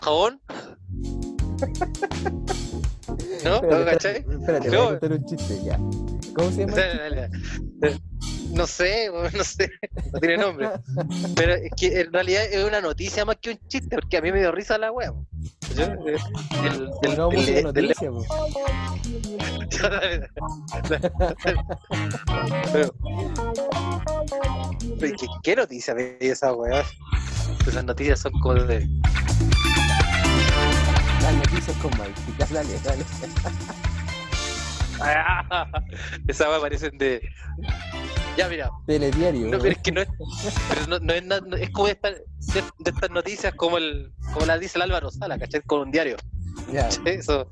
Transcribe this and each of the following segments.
jabón. ¿No? ¿No Espérate, cachai? espérate, No. voy a contar un chiste ya. ¿Cómo se llama? Dale. No sé, no sé, no tiene nombre. Pero es que en realidad es una noticia más que un chiste, porque a mí me dio risa la wea. Yo, eh, el- del- No, del- música del- noticia. Pero- pero ¿qué, qué noticia de esa weá? Esas noticias son como de. Las noticias con Mike. Ya, dale, dale. Esa weá parecen de. Ya, mira, Telediario. no, pero es que no es. Pero no, no es, na- no- es como de, esta- de, de estas noticias como el como las dice el Álvaro Sala, ¿cachai? Con un diario. Ya. Eso.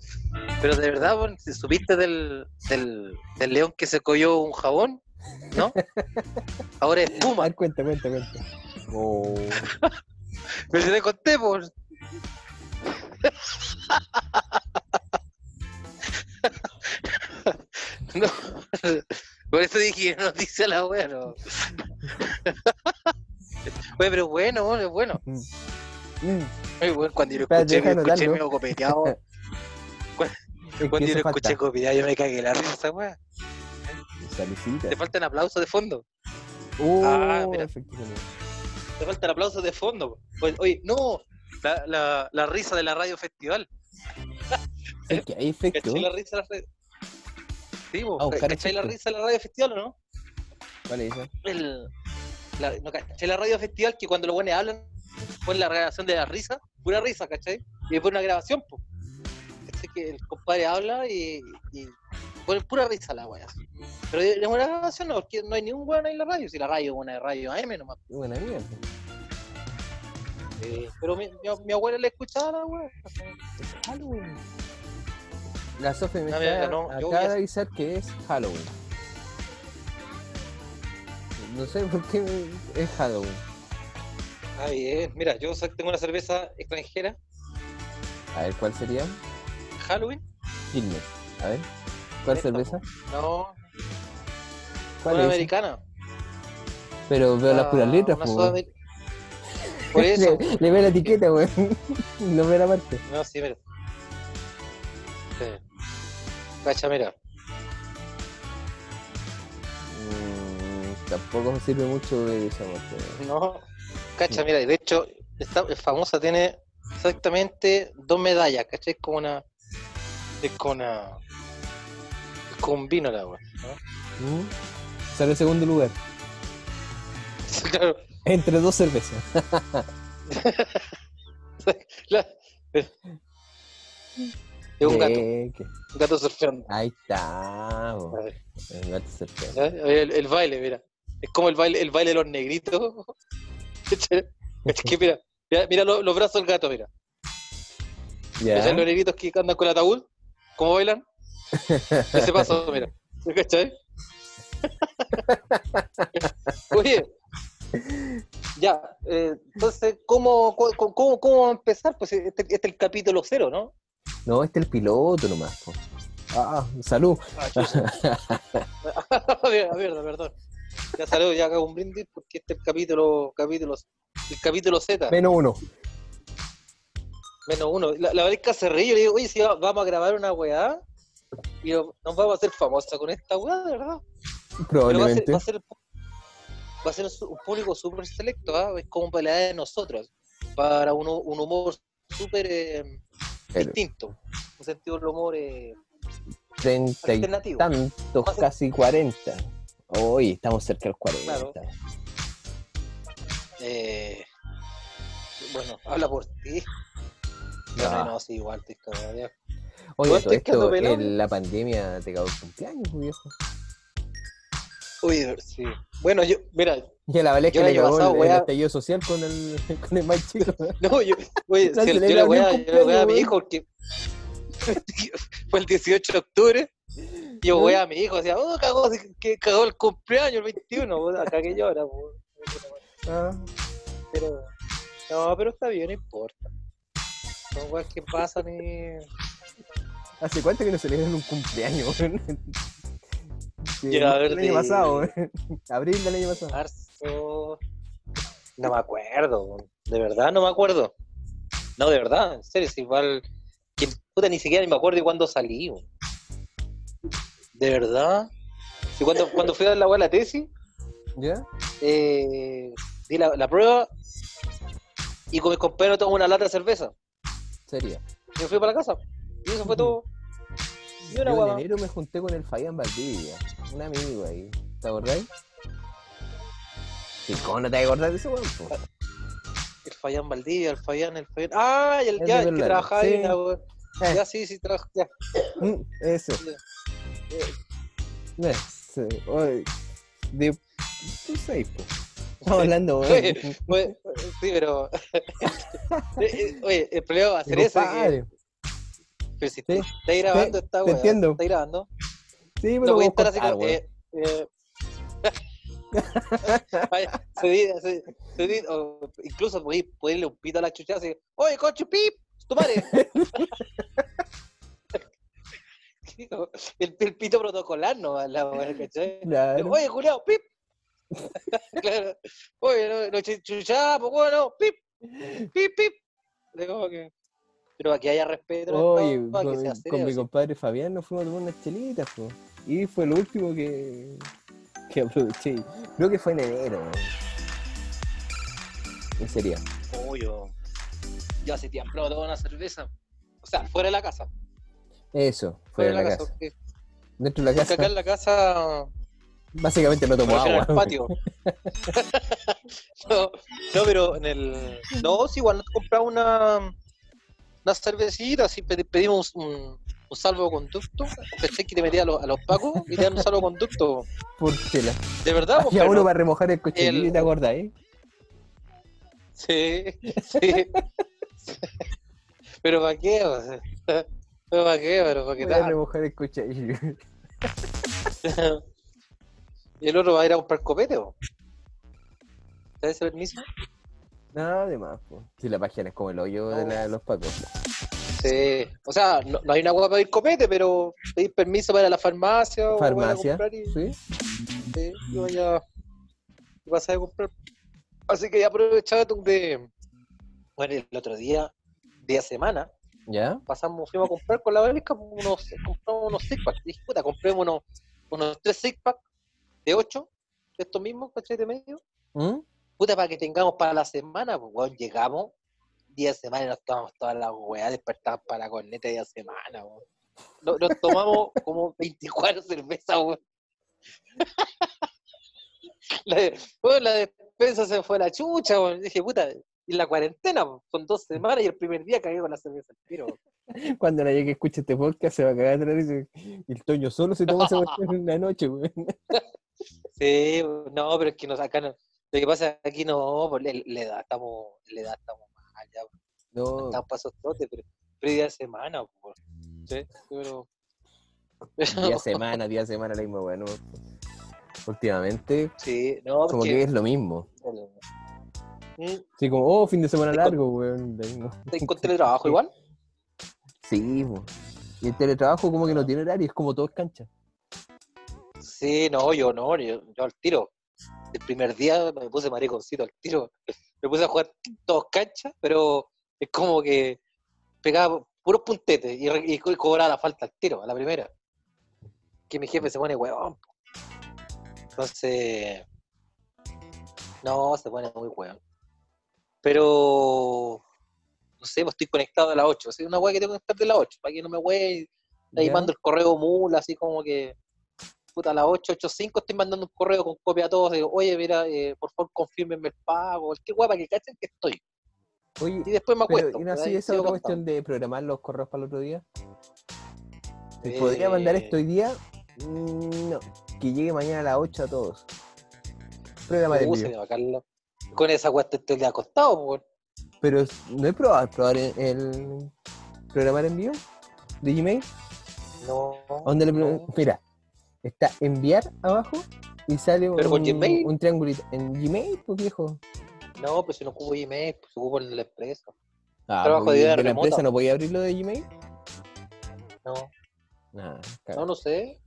Pero de verdad, weón, si supiste del, del, del león que se cogió un jabón, ¿no? Ahora es A espuma. ver, cuenta, cuenta, cuenta. Oh. Pero si te conté, pues. No. Por eso dije, no dice la wea, no. Oye, pero bueno, bueno, es bueno. Mm. Muy bueno, cuando yo lo escuché, yo escuché medio copeteado. Que Cuando yo lo escuché falta. copeteado, yo me cagué la risa, esa wea. Te faltan aplausos de fondo. Oh, Ah, mira. Te faltan aplausos de fondo. Oye, no, la, la, la risa de la radio festival. Es que hay efecto. ¿Cachai la risa de la radio? Sí, vos, Ah, ¿cachai la risa de la radio festival o no? ¿Cuál es esa? El, la, no, ¿cachai la radio festival que cuando los buenos hablan, ponen la grabación de la risa? Pura risa, ¿cachai? Y después una grabación, pues. Que el compadre habla y, y pone pura risa la wea. Pero es una grabación no, porque no hay ningún weón ahí en la radio. Si la radio es una radio AM nomás. Buena mierda. Eh, pero mi, mi, mi abuela le escuchaba la wea. Es Halloween. La Sofía me No, está, no, acaba de avisar que es Halloween. No sé por qué es Halloween. Ah, bien. Mira, yo tengo una cerveza extranjera, A ver, ¿cuál sería? Halloween. Quilmes. A ver. ¿Cuál Esta, cerveza? No, ¿Cuál una es? americana. Pero veo las puras Ah, letras, una po, sudamer- Por eso. Le, le ve la etiqueta, weón. No ve la parte. No, sí, mira. Sí. Cacha, mira. Mm, tampoco me sirve mucho ver esa parte. No. Cacha, mira. y De hecho, esta es famosa tiene exactamente dos medallas, ¿cachai? Es como una. Es como una. Es como un vino la wea. ¿no? Mm. Sale segundo lugar. Claro. Entre dos cervezas. La- Es un gato, Eh, un gato surfeando. Ahí está. El gato surfeando. El, el baile, mira. Es como el baile, el baile de los negritos. Es que mira, mira, mira los, los brazos del gato, mira. Ya. ¿Cachai? Los negritos que andan con el ataúd, ¿cómo bailan? Ese paso, mira. ¿Cachai? Oye, ya, eh, entonces, ¿cómo, cómo, cómo, empezar? Pues este, este es el capítulo cero, ¿no? No, este es el piloto nomás. po. Ah, salud. Ah, ver, perdón. Ya salió, ya hago un brindis porque este es el capítulo, capítulo, el capítulo Z. Menos uno. Menos uno. La, la Valesca se ríe y le digo, oye, si va- vamos a grabar una weá, y yo, nos vamos a hacer famosa con esta weá, de verdad. Pero va a ser, Probablemente. va a ser, va a ser un público súper selecto, ¿ah? es como para la edad de nosotros, para un, un humor súper eh, distinto, un sentido del humor eh, Treinta y alternativo. tantos, a ser- casi cuarenta. Hoy estamos cerca de los cuarenta. Claro. Eh, bueno, habla por ti. Ah. No, no, sí, igual te. Oye, todo esto, en la pandemia te el cumpleaños, viejo. Uy, sí. Bueno, yo, mira, Y a la que Yo el le año cagó pasado, el, el weá. estallido social con el, con el más chico. no, yo, oye, si el- yo le voy a, yo le voy a mi hijo porque fue el 18 de octubre. Yo voy a mi hijo, decía, oh, cagó, que cagó el cumpleaños el 21, puta, cagué yo ahora, po. Ah, pero no, pero está bien, no importa. Son weas que pasan y ¿Hace cuánto que no celebran un cumpleaños? Ya, a ver, el año pasado, abril del año pasado. marzo. No me acuerdo, de verdad no me acuerdo. No, de verdad, en serio, es igual. Que, puta, ni siquiera me acuerdo de cuándo salí. De verdad. Y cuando, cuando fui a dar la la tesis, ¿Ya? eh, di la, la prueba y con mis compañeros tomamos una lata de cerveza. Sería. Y me fui para la casa. Y eso fue todo. Y Yo en enero me junté con el Fabián Valdivia, un amigo ahí. ¿Te acordáis? Sí, ¿cómo no te acordás de ese weón? El Fayán Valdivia, el Fayán, el Fayán. Ah, y el, ya, que trabajaba ahí, weá. Eh. Ya, sí, sí, trabaja. Ya. Mm, Eso. Eh, sí. Oye, de... Tú sabes, po. Estamos hablando, weón. Sí, pero. Eh, eh, Oye, el problema va a ser ese. Pero si Sí, está grabando esta te weá. entiendo. Está grabando. Sí, No pero voy a vamos a estar así cortar, como. weón. eh, eh, vaya, se di- se- se di- o incluso podéis ponerle un pito a la chucha así, oye, coche, pip, tu madre. el, el pito protocolar no la weá, ¿cachai? Claro. Oye, Julián, pip. claro. Oye, no, no chu- chuchá, pues bueno, pip, pip, pip. De como que- Pero aquí haya respeto, ¿no? Oye, Para que con, mi compadre Fabián nos fuimos a tomar unas chelitas, po. Y fue lo último que, que aproveché. Creo que fue en enero. ¿no? ¿En serio? Oye, yo hace tiempo no tomo una cerveza. O sea, fuera de la casa. Eso, fue Fuera de la la casa. casa. porque- Dentro de la Porque acá casa, en la casa. básicamente no refiero agua. patio. no, no, pero en el. No, sí, igual nos compramos una. Una cervecita, así pedi- pedimos un, un salvoconducto. Pensé que te metías a los, a los pacos y te dan un salvoconducto. Por chela. De verdad, pues, Y a uno no- para remojar el cochinillo, el- ¿te acuerdas, eh? Sí, sí. pero ¿para qué? O sea, ¿Pero para qué? ¿Pero para qué Voy a remojar el cochinillo. y el otro va a ir a comprar copete, ¿o? ¿Te da ese permiso? Nada de más, po. Si la página es como el hoyo de, la- de los pacos. Sí. O sea, no, no hay una hueá para ir copete, pero pedir permiso para la farmacia o Farmacia, comprar y, ¿sí? sí, y vaya y vas a comprar. Así que ya aprovechaba tú de. Bueno, el otro día, día semana, ¿Ya? pasamos, fuimos a comprar con la Valesca unos, compramos unos six packs. Dije, puta, compremos unos, unos tres six packs de ocho, de estos mismos, ¿cachai? De medio. ¿Mm? Puta, para que tengamos para la semana, pues, weón, llegamos, día de semana y nos tomamos todas las weas, despertamos para la corneta día de semana, weón. Nos, nos tomamos como 24 cervezas, weón. la, de- weón, la despensa se fue a la chucha, weón. Dije, puta, y la cuarentena, weón, son dos semanas y el primer día cagué con la cerveza al tiro, weón. Cuando nadie que escuche este podcast se va a cagar atrás y dice, el Toño solo se toma esa en la noche, güey. Sí, weón, no, pero es que nos acá no. Lo que pasa es que aquí no, pues, le, le da, estamos, le da, estamos mal, ya, No, estamos pasos trote, pero, pero día de semana, pues. Sí, pero. día semana, día semana, la misma, bueno. Últimamente, Sí, no, como que porque. es lo mismo. Mm, Sí, como, oh, fin de semana Te largo, mismo. ¿Estás con teletrabajo igual? Sí, po. y el teletrabajo como que no tiene horario, es como todo es cancha. Sí, no, yo no, yo, yo al tiro. El primer día me puse mariconcito al tiro. Me puse a jugar todos canchas, pero es como que pegaba puros puntetes y, y co- cobraba la falta al tiro, a la primera. Que mi jefe se pone huevón. Entonces. No, se pone muy huevón. Pero. No sé, pues estoy conectado a las 8. Es una hueá que tengo que estar de las 8, para que no me hueven ahí mando el correo mula, así como que, puta, a las 885 estoy mandando un correo con copia a todos, digo, oye, mira, eh, por favor, confírmenme el pago, cualquier guapa que cachen que estoy. Oye, Y después me acuesto. pero, ¿y no así esa otra contando. cuestión de programar los correos para el otro día? ¿Se Eh, podría mandar esto hoy día? Mm, No, que llegue mañana a las 8 a todos. Programa de Uh, envío. Con esa cuesta estoy acostado, pues. Pero no he probado probar el, el programar envío de Gmail. No. ¿Dónde le no. pre- Mira, está enviar abajo y sale ¿Pero con un, Gmail? un triangulito. En Gmail, pues viejo. No, pues si no ocupo Gmail, pues ocupo en la empresa. Ah, Trabajo pues, de ¿y idea de la remota. empresa no podía abrirlo de Gmail. No, Nah, no, no sé.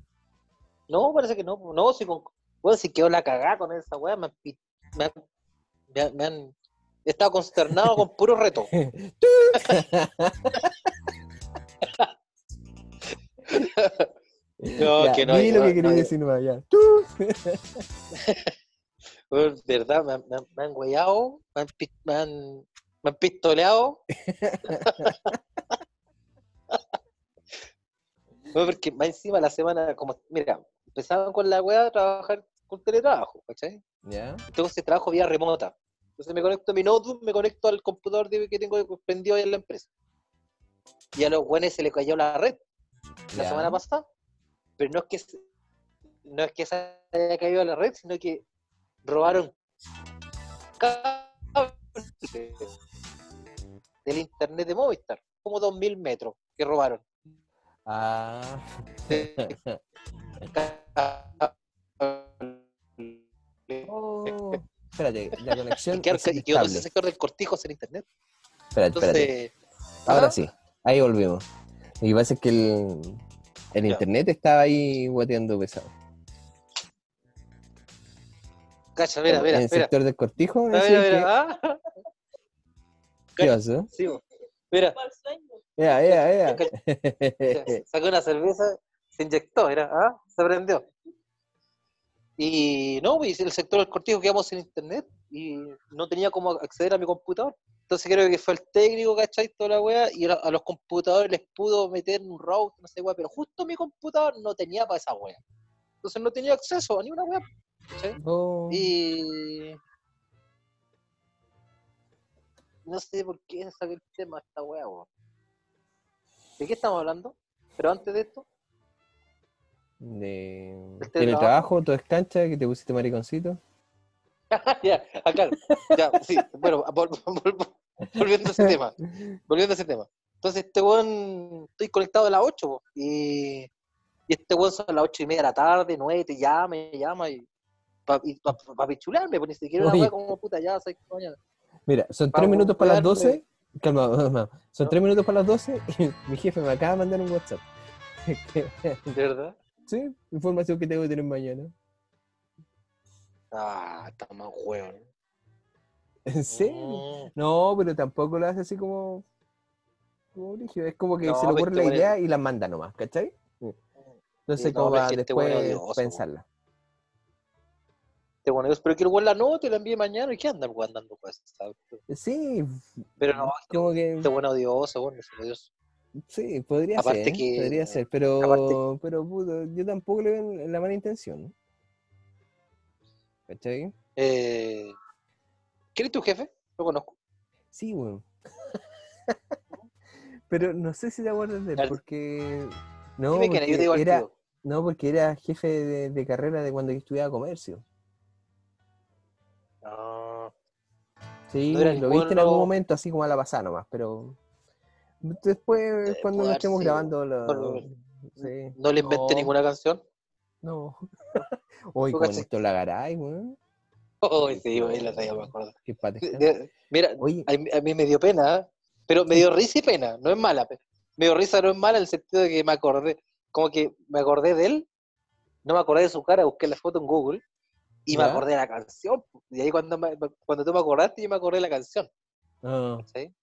No, parece que no. pues, No, si con. Bueno, si quedó la cagada con esa weá, me me me han, me han, Estaba consternado con puro reto. No, Ya, que no. di lo no, que quería no, decir nomás, ya. Tú. Weón, verdad, me han, me me han güeyado, me han, me han, me han pistoleado. Weón, porque más encima la semana, como, mira, empezaban con la weá a trabajar con teletrabajo, ¿cachai? Ya. Entonces trabajo vía remota. Entonces me conecto a mi notebook, me conecto al computador que tengo prendido ahí en la empresa. Y a los buenos se le cayó la red la semana pasada. Pero no es que se- no es que se haya caído la red, sino que robaron del internet de Movistar, como 2.000 metros que robaron. Ah. Oh, espérate, la conexión Y quedó, es y quedó ese sector del cortijo sin internet. Espérate, espérate. Entonces, Ahora ajá. sí, ahí volvimos. Pasa es que el, el internet estaba ahí guateando pesado. cacha, mira, en mira, el espera. sector del cortijo, Mira, decía mira, que- mira. ah. ¿qué pasó? Sí, mira, Ya, ya, ya. sacó una cerveza, se inyectó, era, ¿ah? se prendió. Y no, pues, el sector del cortijo quedamos sin internet y no tenía cómo acceder a mi computador. Entonces creo que fue el técnico, ¿cachai? Toda la wea, y a los computadores les pudo meter un router, no sé, wea, pero justo mi computador no tenía para esa wea. Entonces no tenía acceso a ni una wea, ¿cachai? Oh, Y. No sé por qué saqué el tema de esta wea, weón. ¿De qué estamos hablando? Pero antes de esto, de el teletrabajo, todo es cancha, que te pusiste mariconcito. ya, acá, ya, sí, bueno, vol- vol- vol- volviendo a ese tema, volviendo a ese tema. Entonces, este weón, estoy conectado a las 8, po, y, y este weón son las 8 y media de la tarde, 9, te llama, me llama, y para pa, pa, pa pichularme, pues ni siquiera una weá como puta, ya, seis de la mañana. Mira, son Vamos, tres minutos para las weón, 12. Calma, calma. Son tres minutos para las 12 y mi jefe me acaba de mandar un WhatsApp. ¿De verdad? sí, información que tengo que tener mañana. Ah, está más weón. ¿En serio? Mm. No, pero tampoco lo hace así como. como. Es como que No, se le pero ocurre este la weón es- idea y la manda nomás, ¿cachai? Entonces, Sí, no, como que este después odioso, pensarla. Este weón es- pero quiero weón la nota y la envíe mañana, ¿y qué anda el weón dando cosas? ¿sabes? Sí, Pero no, este, como que. este es odioso, es odioso. Sí, podría Aparte ser. que- Podría ser, pero. aparte- Pero, puto, yo tampoco le veo la mala intención. ¿Cachai? Eh, ¿Quién es tu jefe? Lo conozco. Sí, weón. Pero no sé si te acuerdas de él, porque. No, Dime quién es, yo te digo porque al era, no, porque era jefe de, de carrera de cuando yo estudiaba comercio. Ah, Sí, No era lo viste en algún momento así como a la pasada nomás, pero. Después, Eh, cuando estemos grabando. Bueno, sí. no le inventé No, ninguna canción. No. Hoy ¿Tú con esto la garay, weón. Oh, sí, la talla me acuerdo. Qué. De- Mira, Oye, a mí, a mí me dio pena, ¿eh? pero me dio risa y pena, no es mala. Me dio risa, no es mala en el sentido de que me acordé, como que me acordé de él, no me acordé de su cara, busqué la foto en Google y me acordé de la canción. Y ahí cuando, me- cuando tú me acordaste, yo me acordé de la canción. ah, ¿sí?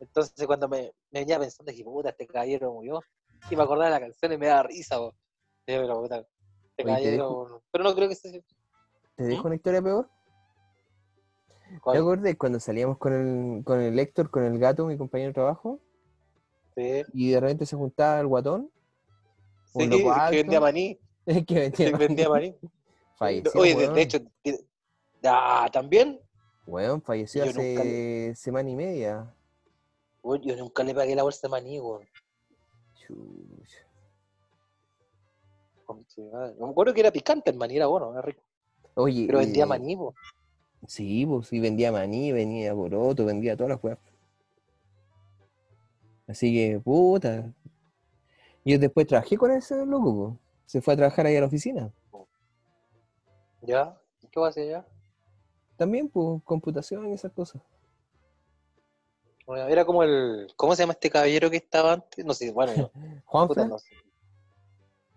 Entonces cuando me, me venía pensando, dije, puta, este caballero murió, y me acordé de la canción y me da risa, po. Dije, pero puta, este caballero, pero no creo que sea ¿te dejo una historia peor? ¿Te cuando salíamos con el, con el Héctor, con el gato, mi compañero de trabajo? Sí, Y de repente se juntaba el guatón. Sí, que alto. vendía maní, que vendía, sí, vendía maní. Falleció, Oye, de, weón. de hecho, ah, también, Weón, falleció Yo hace semana y media. weón, yo nunca le pagué la bolsa de maní, weón. Chucha. Me acuerdo que era picante el maní, era bueno, era rico. Oye, Pero vendía eh, maní, po. Sí, pues sí, vendía maní, vendía boroto, vendía todas las weas. Así que, puta. Yo después trabajé con ese loco, po. Se fue a trabajar ahí a la oficina. ¿Ya? ¿Y ¿Qué va a hacer ya? También, pues, computación y esas cosas. Bueno, era como el. ¿Cómo se llama este caballero que estaba antes? No sé, bueno, Juanfra, no sé.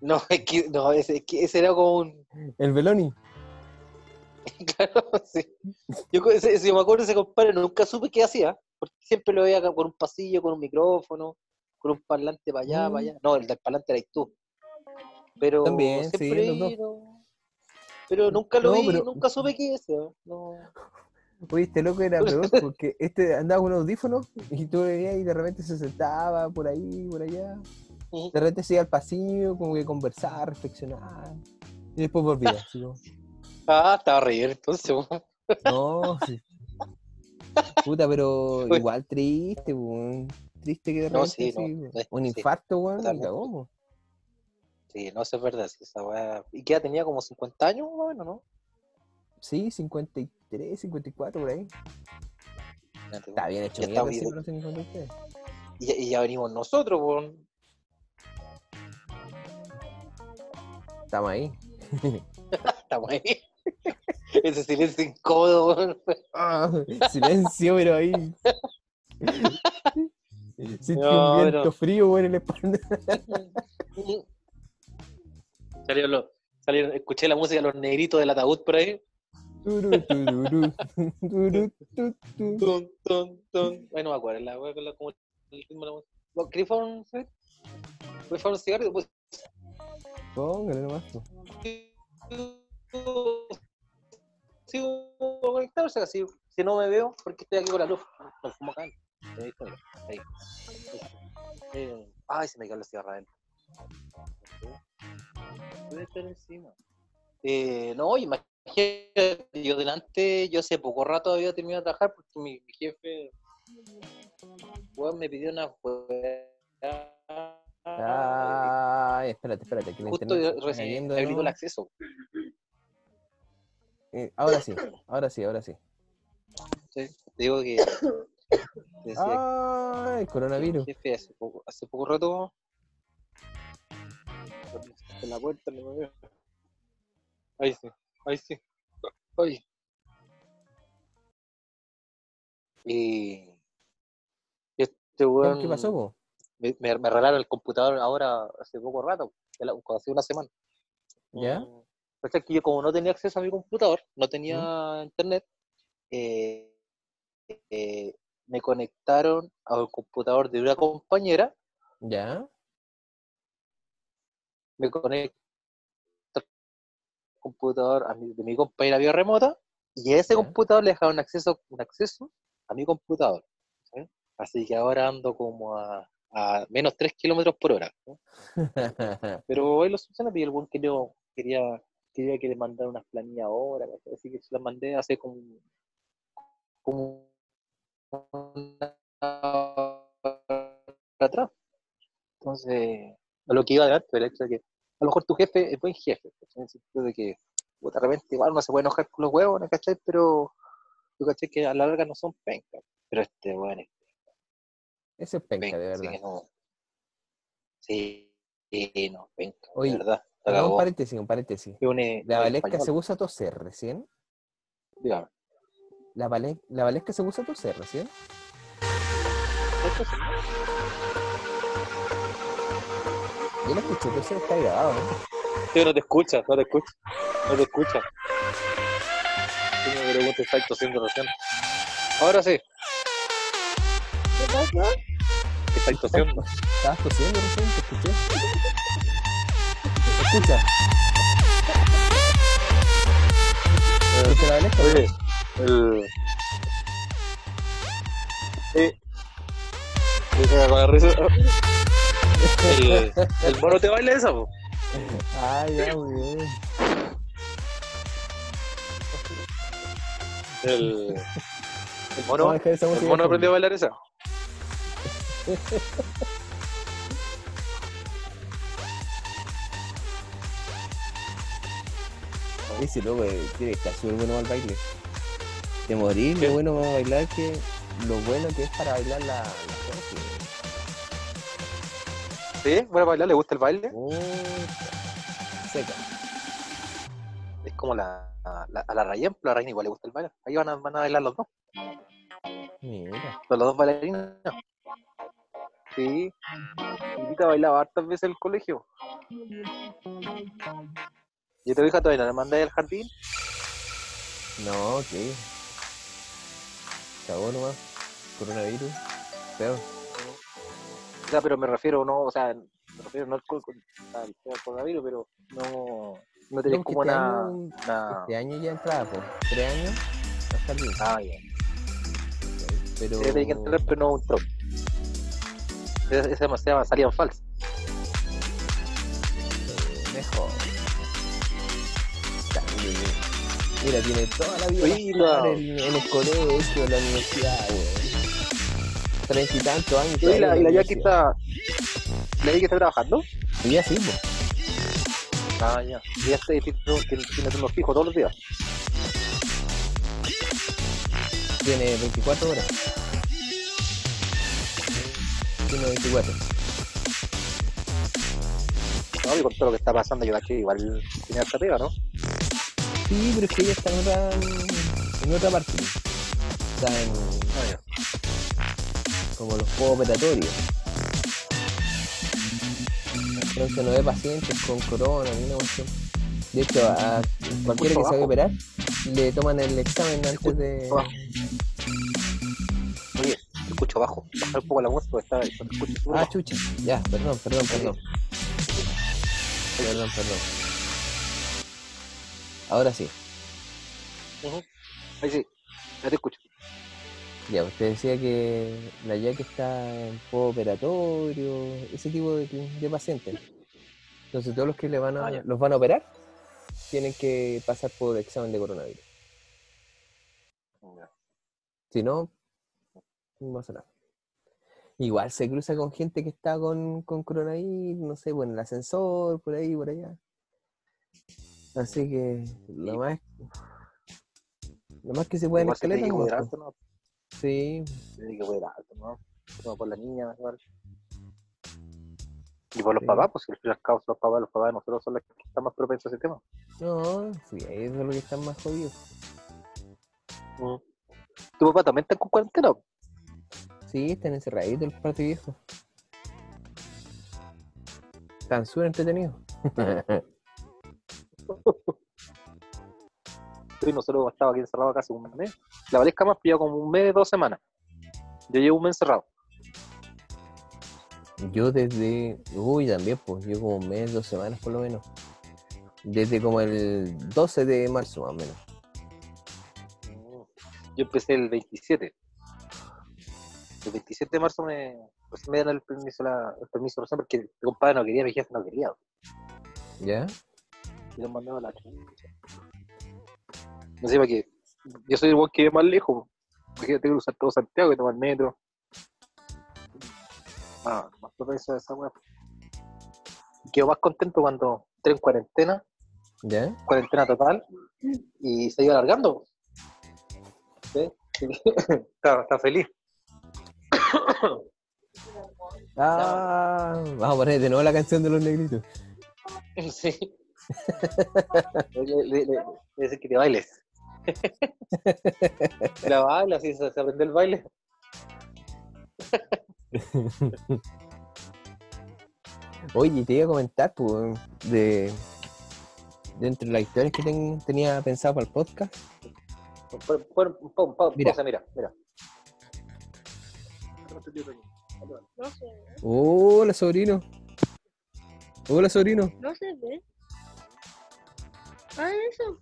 No, es que, no ese, es que ese era como un. el Beloni. claro, sí. Yo, yo me acuerdo ese compadre, nunca supe qué hacía, porque siempre lo veía por un pasillo, con un micrófono, con un parlante para allá, Mm. para allá. No, el del parlante eras tú. Pero También, sí, siempre dos. vi, no- Pero nunca lo No, vi, pero- nunca supe qué es. No. Oye, este loco era peor porque este andaba con audífonos y tú veías y de repente se sentaba por ahí, por allá. De repente se iba al pasillo, como que conversaba, reflexionaba. Y después volvía. así como, Ah, estaba re entonces. no, sí. Puta, pero igual triste, weón. Triste que de No, sí, no, eh, un sí, infarto, weón, cagó. Sí, no, eso es verdad. sí, esa weá- ¿Y qué tenía? ¿Como 50 años? más o menos, ¿no? Sí, 53, 54 por ahí. Está bien hecho Ya mierda, está sí, bien. 53. Y, ya- y ya venimos nosotros, weón. Estamos ahí. Estamos ahí. Ese silencio incómodo. Ah, silencio, pero ahí. Sentí No, un viento pero- frío, weón, en la espalda. Salieron los, salieron, escuché la música de los negritos del ataúd por ahí. Tun, tun, tun. Ay, no me acuerdo, la wea con la, como el ritmo de la música. ¿Vos ¿Querés fumar un cigarro? ¿Querés fumar un cigarro? Pues, Póngale nomás. Sigo conectado, o sea, si, si no me veo, porque estoy aquí con la luz. No fumo acá. Ahí ahí. Eh, ay, se me quedó la cigarra. Debe estar encima. Eh, no, imagínate, yo delante, yo hace poco rato había terminado de trabajar porque mi, mi jefe weón, me pidió una. Ay, espérate, espérate, que Justo recién el acceso. Eh, ahora sí, ahora sí, ahora sí. ¿sí? Digo que decía coronavirus. jefe hace poco, hace poco rato en la puerta no me veo. Ahí sí, ahí sí. Ay. Y este weón ¿Qué pasó, po? me, me, regalaron el computador ahora hace poco rato, hace una semana. ¿Ya? Mm, Pasa que yo como no tenía acceso a mi computador, no tenía internet, eh, eh, me conectaron al computador de una compañera, ¿Ya? me conecta al computador a mi- de mi compañera vía remota, y a ese Ya. computador le dejaron acceso, un acceso a mi computador. ¿sí? Así que ahora ando como a, a menos 3 kilómetros por hora. ¿no? Pero ahí lo solucioné, y el buen quería, quería, quería que le mandara unas planillas ahora, así que se las mandé hace como, como una atrás. Entonces, a lo que iba adelante, el hecho de que a lo mejor tu jefe es buen jefe, en el sentido de que de repente igual no se puede enojar con los huevos, ¿no? ¿cachai? Pero tú cachai que a la larga no son pencas. Pero este bueno es Ese es penca, penca, de verdad. que no. Sí, sí, no, penca, Oye, de verdad. Un paréntesis, un paréntesis. ¿La Valesca se puso a toser recién? dígame. ¿La, Vale- ¿La Valesca se puso a toser recién? Yo la escuché, toser está grabado, ¿no? Sí, no te escucha, no te escucha, no te escucha. Sí, me pregunto, está tosiendo recién. Ahora sí. ¿Qué pasa? que Está tosiendo. Estabas tosiendo recién, te escuché. Escucha. Oye, el. Sí. El, el mono te baila esa, po. Ah, ya, muy bien. El. El mono. El mono aprendió a bailar esa. Ese loco eh, tiene que estar súper bueno al baile. Morir, ¿Qué? lo bueno para bailar que. Lo bueno que es para bailar la, la. ¿Sí? ¿Bueno bailar? ¿Le gusta el baile? Puta, Seca. Es como la, la- a la Rayen, la Rayen igual le gusta el baile. Ahí van a, van a bailar los dos. Mira. Los dos bailarines. Sí. Invita bailaba hartas veces en el colegio. ¿Y tu hija todavía no le mandáis al jardín? No, ¿qué? Cagó nomás. Coronavirus. Peor. O sea, pero me refiero, no, o sea, me refiero no al, al, al coronavirus, pero no, no tenés No, como este una, año- una- Este año ya entraba, pues. Tres años. A estar bien. Ah, ya. Pero. Tenés que entrar, pero no un. Esa llama salían falsas. mejor. Mira, tiene toda la vida en, en el colegio, en la universidad. Treinta y tantos años. Y la, y la Jackie está. ¿La Jackie está trabajando? Y ya sí, pues. Ah, ya. Y tiene, tiene, tiene turnos fijos todos los días. Tiene 24 horas. Tiene 24. No, y con todo lo que está pasando, yo caché, igual tiene harta pega, ¿no? Sí, pero es que ella está en otra, en otra parte. En Ah, como los juegos operatorios. Entonces no ve pacientes con corona ni una cuestión. De hecho, a cualquiera que se vaya a abajo. operar, le toman el examen antes de. Oye, te escucho bajo. Bajar un poco la música porque está, te escucho súper Ah, chucha. Ya, perdón, perdón, perdón. Perdón, perdón. Ahora sí. Ujú. Ahí sí, ya te escucho. Ya, usted decía que la Jack está en operatorio, ese tipo de, de pacientes. Entonces todos los que le van a, Ah, los van a operar tienen que pasar por examen de coronavirus. Ya. Si no, no pasa nada. Igual se cruza con gente que está con, con coronavirus, no sé, bueno, el ascensor, por ahí, por allá. Así que lo más, lo más que se puede en se tiene escaleta, que harto, ¿no? Sí, tiene que cuidar harto, ¿no? Como por la niña, igual. Y por los Sí. papás, pues si al fin cabo son los papás, los papás de nosotros son los que están más propensos a ese tema. no, sí, eso es lo que están más jodidos. ¿Tu papá también está con cuarentena? Sí, están encerraditos el parte viejo. Están súper entretenidos. Sí, nosotros hemos estado aquí encerrados casi un mes. La Valesca más pillado como un mes, dos semanas. Yo llevo un mes encerrado. Yo desde. Uy, también, pues, yo como un mes, dos semanas por lo menos. Desde como el 12 de marzo, más o menos. Yo empecé el 27. El 27 de marzo me, pues me dieron el permiso, la, el permiso porque mi compadre no quería, mi jefe no quería. ¿Ya? Y lo mandaba a la chucha. No sé, para qué. Yo soy el buen que vive más lejos. Porque tengo que cruzar todo Santiago y tomar metro. Ah, más propenso a esa weá. Quedo más contento cuando entré en cuarentena, ¿Ya? cuarentena total, y se iba alargando. ¿Sí? está, está feliz. Ah, vamos a poner de nuevo la canción de los negritos. Sí. Le, le, le, le dice que te bailes. la baila, así se, se aprende el baile. Oye, te iba a comentar, pues, de. De entre las historias que ten- tenía pensado para el podcast. Pon, pon, pon, pon, Mira. pausa, mira, mira. Hola, sobrino. Hola, sobrino. No se ve. Ah, eso.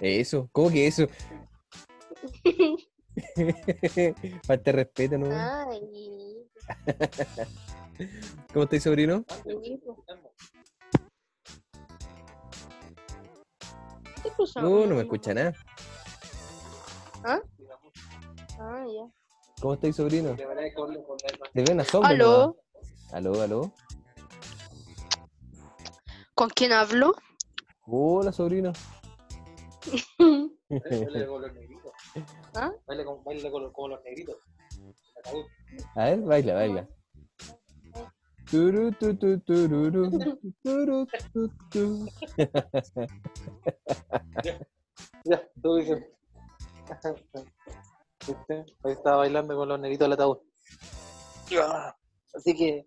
Eso, ¿cómo que eso? Falta de respeto, ¿no? Ay. ¿Cómo estáis, sobrino? ¿Qué? No, no me escucha nada. Ah, ya. ¿Cómo estáis, sobrino? Le veo una sombra. ¿Aló? nomás. Aló, aló. ¿Con quién hablo? Hola, sobrino. Baila con los negritos. ¿Ah? Baila con, baila con, los- como los negritos. A ver, baila, baila. Turu, tu, tu, tururu, turu, tu, tu. Ya, tú dices. ¿Viste? Ahí estaba bailando con los negritos del ataúd. Así que,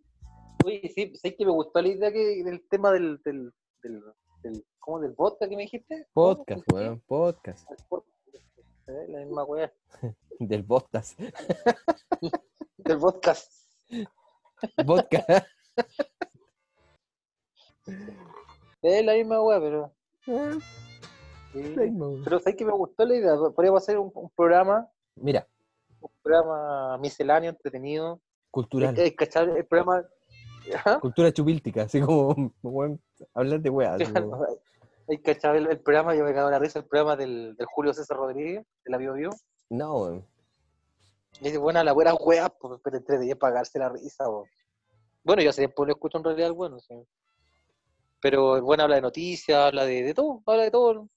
oye, sí, sé que me gustó la idea que, del tema del, del, del, del, ¿cómo? Del vodka que me dijiste. Podcast, weón, podcast. Eh, La misma weá. Del Bostas. Del podcast. Vodka. Es la misma weá, pero. Ah, sí. la misma, weón. Pero sabes que me gustó la idea. Podríamos hacer un, un programa, Mira, un programa misceláneo, entretenido. cultural. Que cachar el programa. Ajá. Cultura chupíltica, así como weón, hablar de weas. como- Hay que cachar el, el programa, yo me cago en la risa, el programa del, del Julio César Rodríguez, de la Bio Bio. No. Y dice, buena, la buena weá, pues, pero entre pagarse la risa, po. Bueno, yo hace tiempo no escucho en realidad bueno, sí. Pero el bueno habla de noticias, habla de, de todo, habla de todo.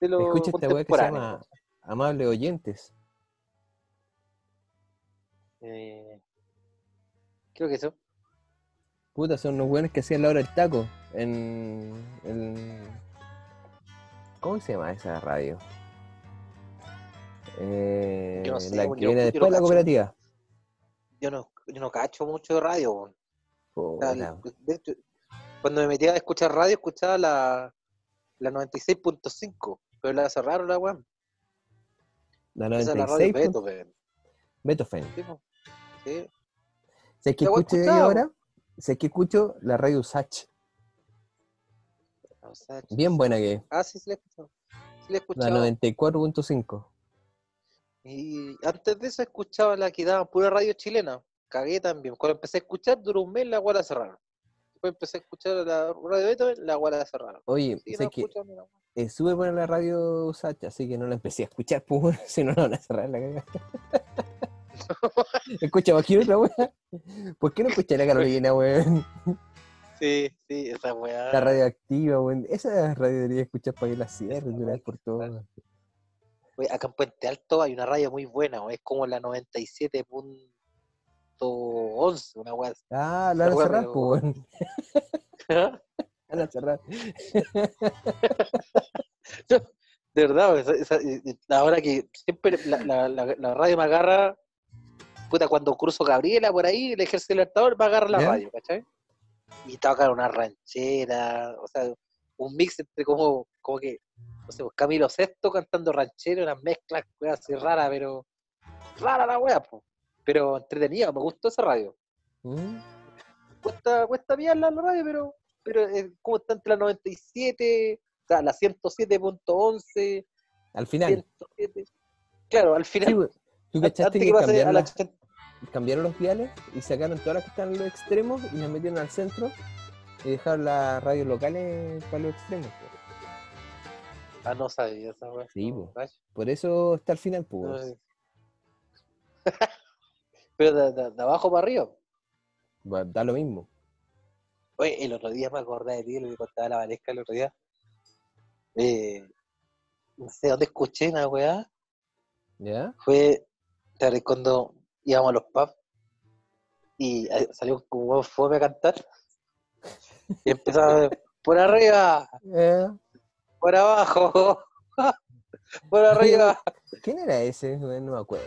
De lo Escucha esta weá que se llama Amables Oyentes. Eh, creo que eso. Puta, son unos buenos que hacían la hora del taco en, en- ¿Cómo se llama esa radio? Eh, Yo no sé, la weón, que yo viene yo no después de la cacho. cooperativa. Yo no, yo no cacho mucho de radio. de hecho, cuando me metía a escuchar radio, escuchaba la, la 96.5, pero la cerraron la weá. la Esa es la radio 96. Beethoven. Beethoven. Sí, po. Sí. ¿Sabes qué La weá escucho ahora? ¿Sabes qué escucho? La radio Usach. O sea, Bien buena que es. Ah, sí, sí la he escuchado. Sí la he La escuchado. 94.5. Y antes de eso escuchaba la que daban pura radio chilena. Cagué también. Cuando empecé a escuchar, duró un mes, la guala cerraron. Después empecé a escuchar la radio Beethoven, la guala cerraron. Oye, Sí, no súper buena la radio Usach, así que no la empecé a escuchar, pues, si no la van a cerrar la cagada. Escucha cualquier otra weá. ¿Por qué no escuché la Carolina, weón? Sí, sí, esa weá. La radioactiva, weón. Esa radio debería escuchar para que la cierren de una vez por todas. Acá en Puente Alto hay una radio muy buena, es como la 97.11, una weá. Ah, la van a cerrar, pues, weón. La van a cerrar. De verdad, esa- esa- eh, ahora que siempre la, la- la- la radio me agarra, puta, cuando cruzo Gabriela por ahí, el ejército libertador me agarra la ¿Ya? radio, ¿cachai? Y tocan una ranchera, o sea, un mix entre como, como que, no sé, pues, Camilo Sesto cantando ranchero, unas mezclas, así raras, pero rara la wea, po. pero entretenida, me gustó esa radio. ¿Mm? Cuesta, cuesta pillarla la radio, pero, pero es como está entre la 97, o sea, la 107.11, Al final. 107. Claro, al final. Sí, weón. ¿Tú cachaste que que a la las- 80. Cambiaron los diales y sacaron todas las que están en los extremos y las metieron al centro y dejaron las radios locales para los extremos? Ah, no sabía esa wea. Sí, no, po. cacho. Por eso está al final, pues. Pero de, de- de abajo para arriba. Da lo mismo. Oye, el otro día me acordé de ti, lo que contaba la Valesca el otro día. Eh, no sé dónde escuché una weá. ¿Ya? Fue claro, cuando íbamos a los pubs y eh, salió un huevo fome a cantar. Y empezaba por arriba, Eh, por abajo, por arriba. ¿Quién era ese? No me acuerdo.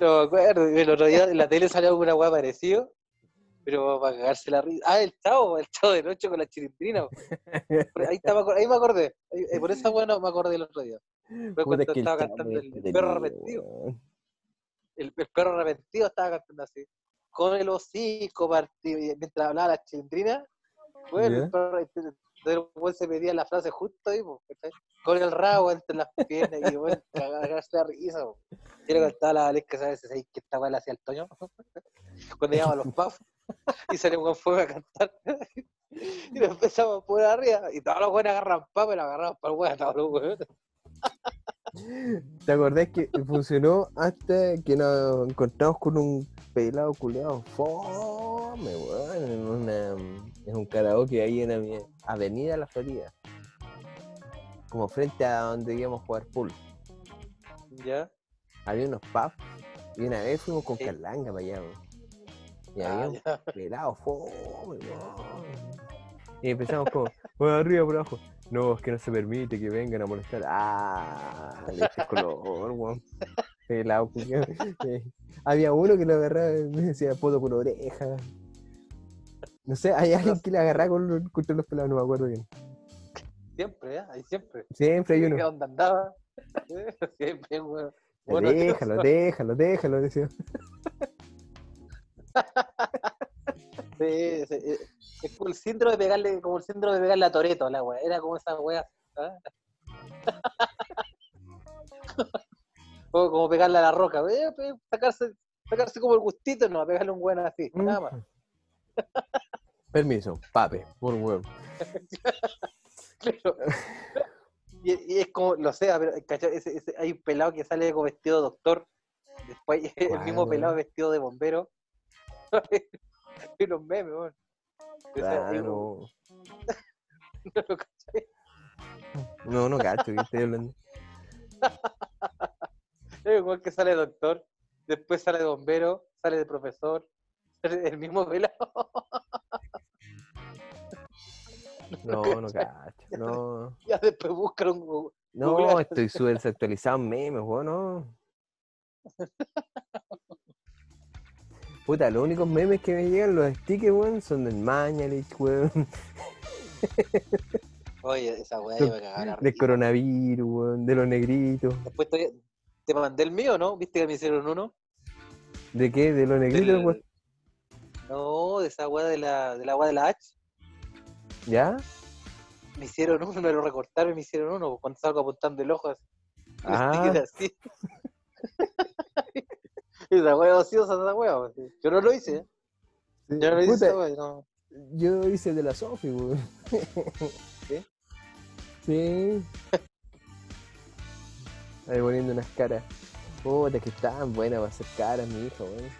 No me acuerdo. El otro día en la tele salió una weá parecido, pero para cagarse la risa. Ah, el chavo, el chavo de noche con la chilindrina. Ahí, acor- ahí me acordé. Eh, por esa weá no me acordé el otro día. Fue cuando el estaba cantando el, entretenido, perro arrepentido. El, el perro arrepentido estaba cantando así. Con el hocico partido. Y mientras hablaba la chilindrina, bueno, Ya. el perro el se pedía la frase justo ahí, po, ¿cachai? con el rabo entre las piernas y bueno, cagarse la risa. po. Quiero cantar la Valesca, ¿sabes? ¿Sabes que esta weá la hacía el Toño? Cuando íbamos a los pubs y salió un fuego a cantar. y lo empezamos por arriba y todos los buenos agarran papa y lo agarramos para el weón, todos los weones. ¿Te acordás que funcionó hasta que nos encontramos con un pelado culeado fome, weón, en, una, en un karaoke ahí en la Avenida La Florida? Como frente a donde íbamos a jugar pool. ¿Ya? Había unos pubs y una vez fuimos con Sí. Carlanga para allá, weón. Y Ah, había un pelado fome, weón. Y empezamos como, por arriba, por abajo. No, es que no se permite que vengan a molestar. Ah, le eché color, weón. Pelado. Eh, Había uno que lo agarraba y me decía poto por oreja. No sé, hay alguien que le agarraba con los, contra los pelados, no me acuerdo bien. Siempre, ¿eh? Ahí siempre. Siempre hay ¿Qué uno. onda andaba? Siempre, weón. Bueno, déjalo, déjalo, déjalo, decía. Sí, eh, es como el síndrome de pegarle, como el síndrome de pegarle a Toreto, la wea. Era como esa wea. ¿ah? como, como pegarle a la roca, eh, sacarse, sacarse como el gustito, no, pegarle un buen así, nada más. Permiso, pape, por huevo. Claro. Y, y es como, lo sé, pero ¿cachai? Ese- ese- hay un pelado que sale como vestido de doctor, después el ¿Cuál, mismo pelado vestido de bombero. Y los memes, weón. Claro. ¿no lo cachai? No, no cacho, que estoy hablando. Es igual que sale doctor, después sale de bombero, sale de profesor, sale el mismo pelado. No, no cacho. No, Ya después buscan un. no, estoy súper en memes, weón, no. Puta, los únicos memes que me llegan, los stickers, weón, son del Mañalich, weón, Oye, esa weá me cagaba la del coronavirus, weón, de los negritos. Después te, te mandé el mío, ¿no? ¿Viste que me hicieron uno? ¿De qué? ¿De los negritos, Del- weón? No, de esa weá de la, de la weá de la H. ¿Ya? Me hicieron uno, me lo recortaron y me hicieron uno cuando salgo apuntando el ojo así. Ah. así. esa weá ociosa, weá. así. Yo no lo hice, ¿eh? Yo no lo hice, Puta, no. Yo hice de la Sofi, weón. ¿Sí? Sí. Ahí poniendo unas caras. Puta, que estaban buenas para hacer caras, mi hijo, weón.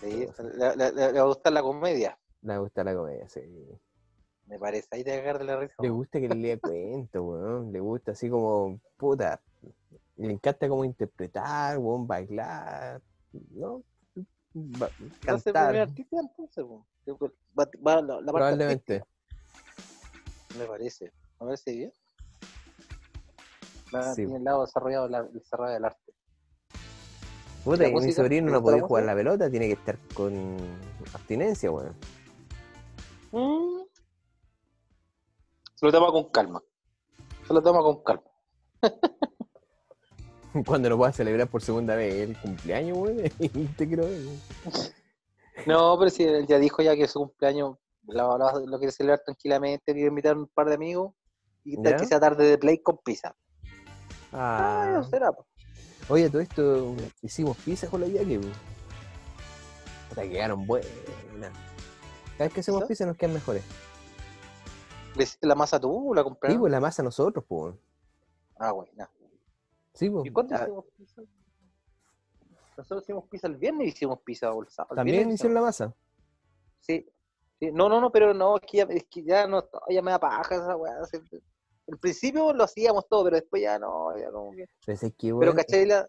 Sí, le, le- le- le va a gustar la comedia, Le gusta la comedia, sí. me parece. Ahí a cagar de la risa. Le gusta que le lea cuentos, weón. Le gusta así como, puta. Le encanta como interpretar, weón, bailar, ¿no? ¿Va a ser primer cantar, artista entonces? po? Va, va la, la parte probablemente. artística, Me parece. Me parece bien. Va, Sí. Tiene el lado desarrollado, la- desarrollado del arte. Puta, y mi sobrino ¿Te no puede jugar la pelota, tiene que estar con abstinencia, weón. Mm. Se lo toma con calma. Se lo toma con calma. Cuando lo pueda celebrar por segunda vez el cumpleaños, weón, te weón. No, pero si él ya dijo ya que su cumpleaños lo, lo- lo quiere celebrar tranquilamente, quiere invitar a un par de amigos y tal ¿Ya? que sea tarde de play con pizza. Ah, Ah, eso será. po. oye, todo esto hicimos pizza con la Jackie, weón. Puta, quedaron buenas. Cada vez que hacemos ¿Pizza? pizza nos quedan mejores. ¿Le hiciste la masa tú o la Sí, compraron? pues la masa nosotros, pues. Ah, bueno. Sí, pues. ¿Y cuándo Ah, hicimos pizza? Nosotros hicimos pizza el viernes y hicimos pizza el sábado. El También viernes hicieron la masa. Sí. sí. No, no, no, pero no, es que ya, es que ya no, ya me da paja esa weá. Al principio lo hacíamos todo, pero después ya no, ya como que... Pero, es que, Pero ¿cachai? La...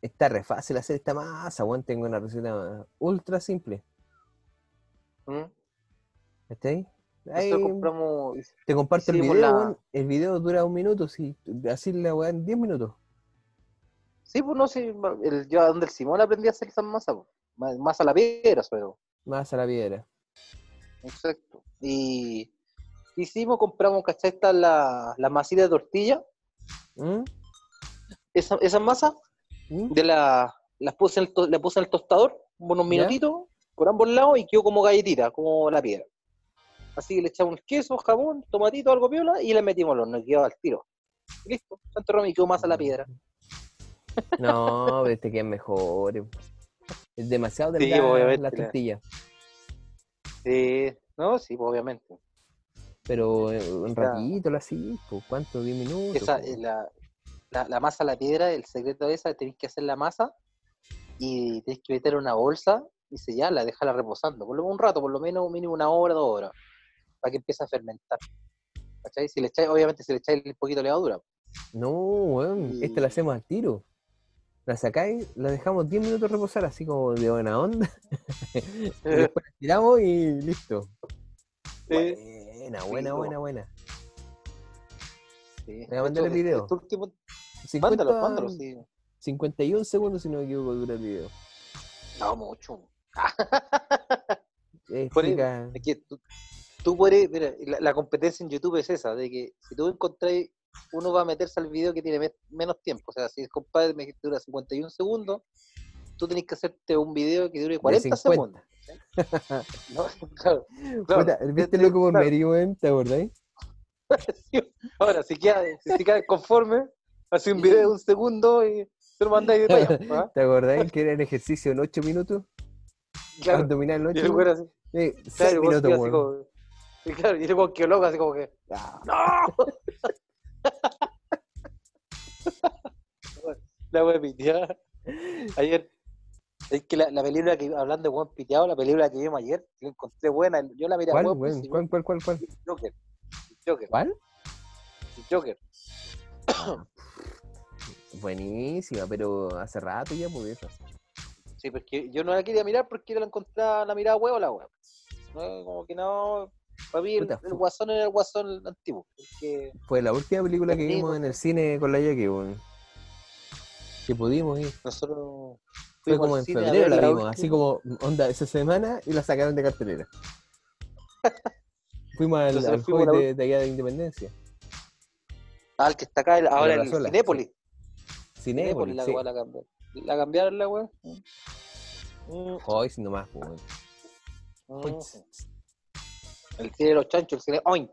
está re fácil hacer esta masa, weón. Tengo una receta ultra simple. ¿Mm? ¿Estáis? Ahí Nosotros compramos... te comparto el video, la-. El video dura un minuto, sí. Así la weá en 10 minutos. Sí, pues no sé, el, yo donde el Simón aprendí a hacer esas masas, pues. Masa a la piedra, pero... Más a la piedra. Exacto. Y hicimos, compramos, ¿cachai? Esta la, la masita de tortilla. ¿Mm? Esa, esa masa ¿Mm? de la, las puse en el, la puse en el tostador, unos ¿Ya? minutitos, por ambos lados, y quedó como galletita, como la piedra. Así que le echamos el queso, jabón, tomatito, algo piola, y le metimos al horno, y quedó al tiro. Y listo, Santo Romy quedó más a la piedra. No, pero este queda mejor. Es demasiado Sí, delgada obviamente, la la- tortilla. Sí, no, sí, pues, obviamente. Pero eh, un ratito la así, pues, ¿cuánto? ¿10 minutos? Esa, la, la, la masa a la piedra, el secreto de esa, tenéis que hacer la masa y tenéis que meter una bolsa y sellarla, dejarla reposando, por lo menos un rato, por lo menos mínimo una hora, dos horas, para que empiece a fermentar. ¿Cachai? Si le echáis, obviamente si le echáis un poquito de levadura. No, weón, esta la Y- hacemos al tiro. La sacáis, la dejamos 10 minutos reposar así como de buena onda. y después la tiramos y listo. Buena, buena, buena, buena. Sí. voy a mandar el video. este último- 50, mándalo, mándalo, sí. 51 segundos si no me equivoco dura el video. No, mucho. Explica- es que tú, tú puedes, mira, la, la competencia en YouTube es esa, de que si tú encontráis uno va a meterse al video que tiene me- menos tiempo. O sea, si compadre me dura 51 segundos, tú tenés que hacerte un video que dure De 40 50. segundos. ¿no? Claro, claro. Puta, ¿Viste loco por claro. Mary, weón? ¿Te acordáis? Sí, Ahora, si queda, si, queda conforme, hace un video de un segundo y te lo mandáis de talla. ¿ah? ¿Te acordáis que era el ejercicio en 8 minutos? Claro. Abdominal en Y 8 el güey así, Eh, claro, 6 el güey minutos, así weón. claro, y güey quedó loco, así como que. ¡No! La wea piteada. Ayer. Es que la, la película que hablando de buen piteado, la película que vimos ayer, yo encontré buena. Yo la miré ¿Cuál, huevo, weón? pues, ¿Cuál, cuál, cuál, cuál? Joker. Joker. ¿Cuál? Joker. Buenísima, pero hace rato ya, pues eso. Sí, porque yo no la quería mirar porque la encontraba, la miraba huevo la wea. No, como que no. Para mí el, guasón era el guasón antiguo. Porque Fue la última película que vimos pues. en el cine con la Jackie, weón. Que pudimos ir. nosotros. Fue como en febrero la vimos, así como onda esa semana y la sacaron de cartelera. Fuimos al, Entonces al fuimos Hoy la de, de allá de Independencia. Ah, el que está acá, el- ahora en Cinépolis. Cinépolis, la sí. la cambiaron. La cambiaron la. Mm, Hoy, si nomás, weón. El cine de los chanchos, el cine oint.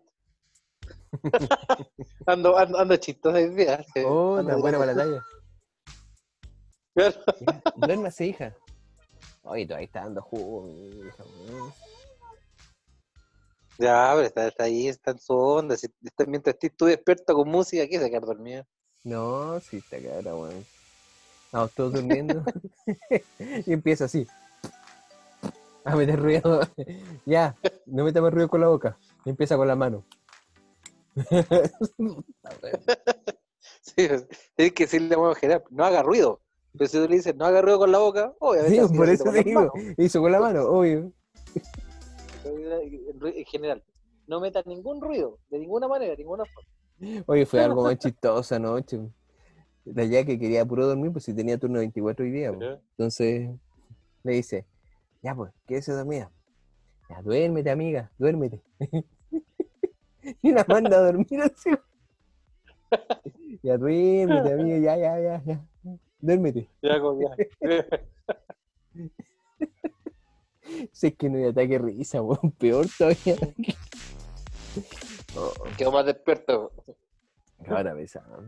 ando, ando, ando chistoso hoy día. Oh, Ando tan buena para la talla. Duérmase, hija. Oye, todavía está dando jugo, mi hija. Ya, pero está, está ahí, está en su onda. Si, está- mientras estés tú despierto con música, ¿qué se quedar dormido? No, sí, está cara, weón. Estamos todos durmiendo. y empieza así. A meter ruido. ya, no metas más ruido con la boca. Empieza con la mano. Sí, tienes que decirle a Juan general, no haga ruido. Pero si tú le dices, no haga ruido con la boca, obviamente. Sí, por eso te digo. Hizo con la mano, obvio. En general, no metas ningún ruido, de ninguna manera, de ninguna forma. Oye, fue algo más chistoso anoche. La ya que quería puro dormir, pues si tenía turno 24 hoy día. pues. Entonces le dice, ya pues, quédese dormida. Ya, duérmete, amiga, duérmete. y la manda a dormir así. ya, duérmete, amiga, ya, ya, ya, ya. Duérmete. Ya, ya. Si es que no hay ataque risa, weón, peor todavía. oh, Quedó más despierto. ahora pesado.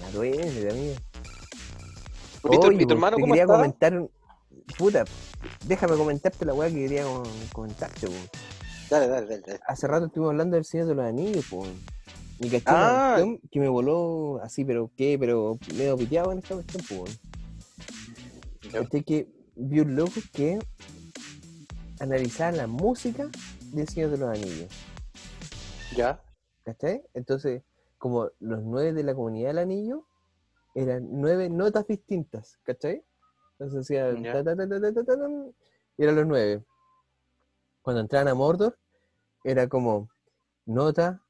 Ya, duérmete, amiga. ¿Y tu, Oye, y tu pues, hermano te cómo quería está? comentar, puta, déjame comentarte la weá que quería com- comentarte, weón. Dale, dale, dale. dale. Hace rato estuvimos hablando del Señor de los Anillos, pues. Y caché Ah. una que me voló así, pero qué, pero medio piteado en esta cuestión, weón. Caché que vi un loco que analizaba la música del Señor de los Anillos, Ya. ¿cachai? Entonces, como los nueve de la comunidad del anillo, eran nueve notas distintas, ¿cachai? Entonces ta, ta, ta, tan, y eran los nueve. Cuando entraban a Mordor, era como nota,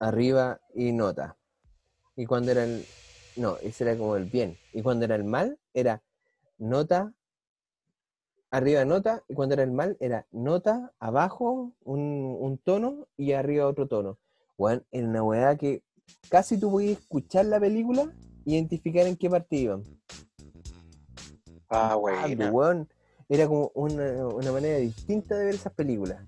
arriba y nota. Y cuando era el. No, ese era como el bien. Y cuando era el mal, era nota, arriba nota. Y cuando era el mal, era nota, abajo un, un tono y arriba otro tono. Weón, era una weá que casi tú podías escuchar la película y identificar en qué parte iban. Ah, bueno. era como una, una manera distinta de ver esas películas.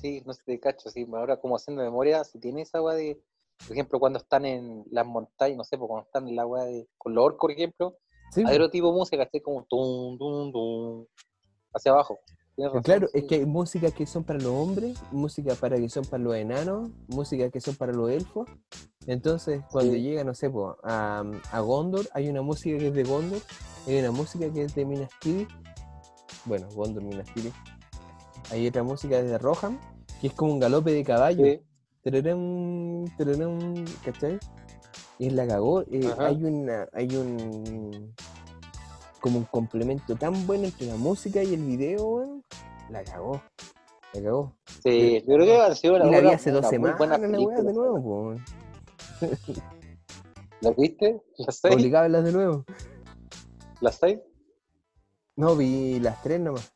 Sí, no sé, te cacho, sí. Ahora como haciendo memoria, si tiene esa weá de, por ejemplo, cuando están en las montañas, no sé, pues cuando están en la weá de, orcos, por ejemplo, Sí, hay otro tipo de música, así como tum, tum, tum, hacia abajo. Razón, Claro, sí. es que hay músicas que son para los hombres, música para que son para los enanos, música que son para los elfos. Entonces, cuando Sí. llega, no sé, po, a, a Gondor, hay una música que es de Gondor, hay una música que es de Minas Tirith. Bueno, Gondor, Minas Tirith. Hay otra música de Rohan, que es como un galope de caballo. Sí. Tererem, tererem, ¿cachai? Y la cagó. eh, hay una, hay un como un complemento tan bueno entre la música y el video. La cagó. La cagó. Sí, yo creo que ha sido una, y la vi buena- hace dos semanas buena weá de nuevo. ¿La viste? ¿Las seis? Obligado a verlas de nuevo. ¿Las seis? No, vi las tres nomás.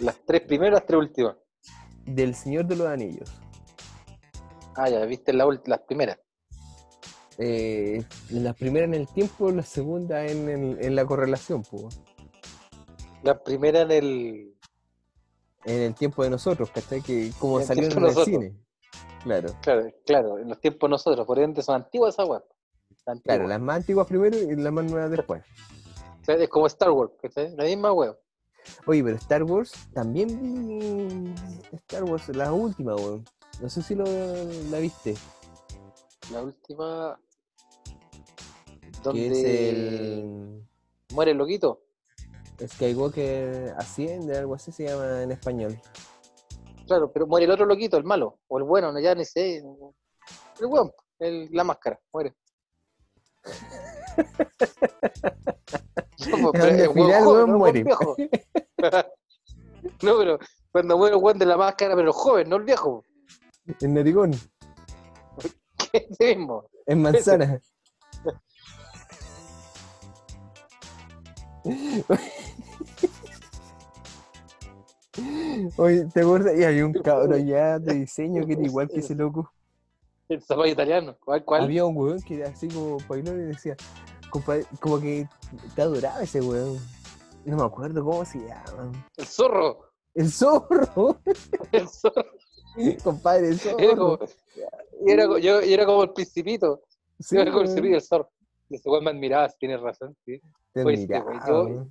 ¿Las tres primeras, las tres últimas? Del Señor de los Anillos. Ah, ya, viste la las primeras. eh, la primera en el tiempo, la segunda en, el- en la correlación, pues. La primera en el. En el tiempo de nosotros, ¿cachai? Que como salió en tiempo el nosotros. cine. Claro, Claro, claro, en los tiempos de nosotros, por ende son antiguas esas weas. Claro, las más antiguas primero y las más nuevas después. O sea, es como Star Wars, ¿cachai? La misma wea. Oye, pero Star Wars, también vi Star Wars, la última, weón. No sé si lo, la viste. La última. Que Donde es el muere el loquito. Skywalker Asciende, algo así se llama en español. Claro, pero muere el otro loquito, el malo. O el bueno, no, ya ni sé. El weón, el- la máscara, muere. No, pues, pero el final, joven, weón, no el muere. no, pero cuando muere el weón de la máscara, pero joven, no el viejo. En Narigón, Ese mismo. en Manzana. Oye, ¿te acuerdas? Y había un cabrón ya de diseño que era igual que ese loco. El zapato italiano. ¿Cuál? cuál? Había un weón que era así como bailón y decía, compadre, como que te adoraba ese weón. No me acuerdo cómo se llama. El zorro. El zorro, El zorro. compadre, el Era como, zorro. y era, co- yo, y era como el principito. Sí, Yo era como el principito el zorro. Y ese weón me admiraba, tienes razón, sí. te Oye, admiraba, este yo-.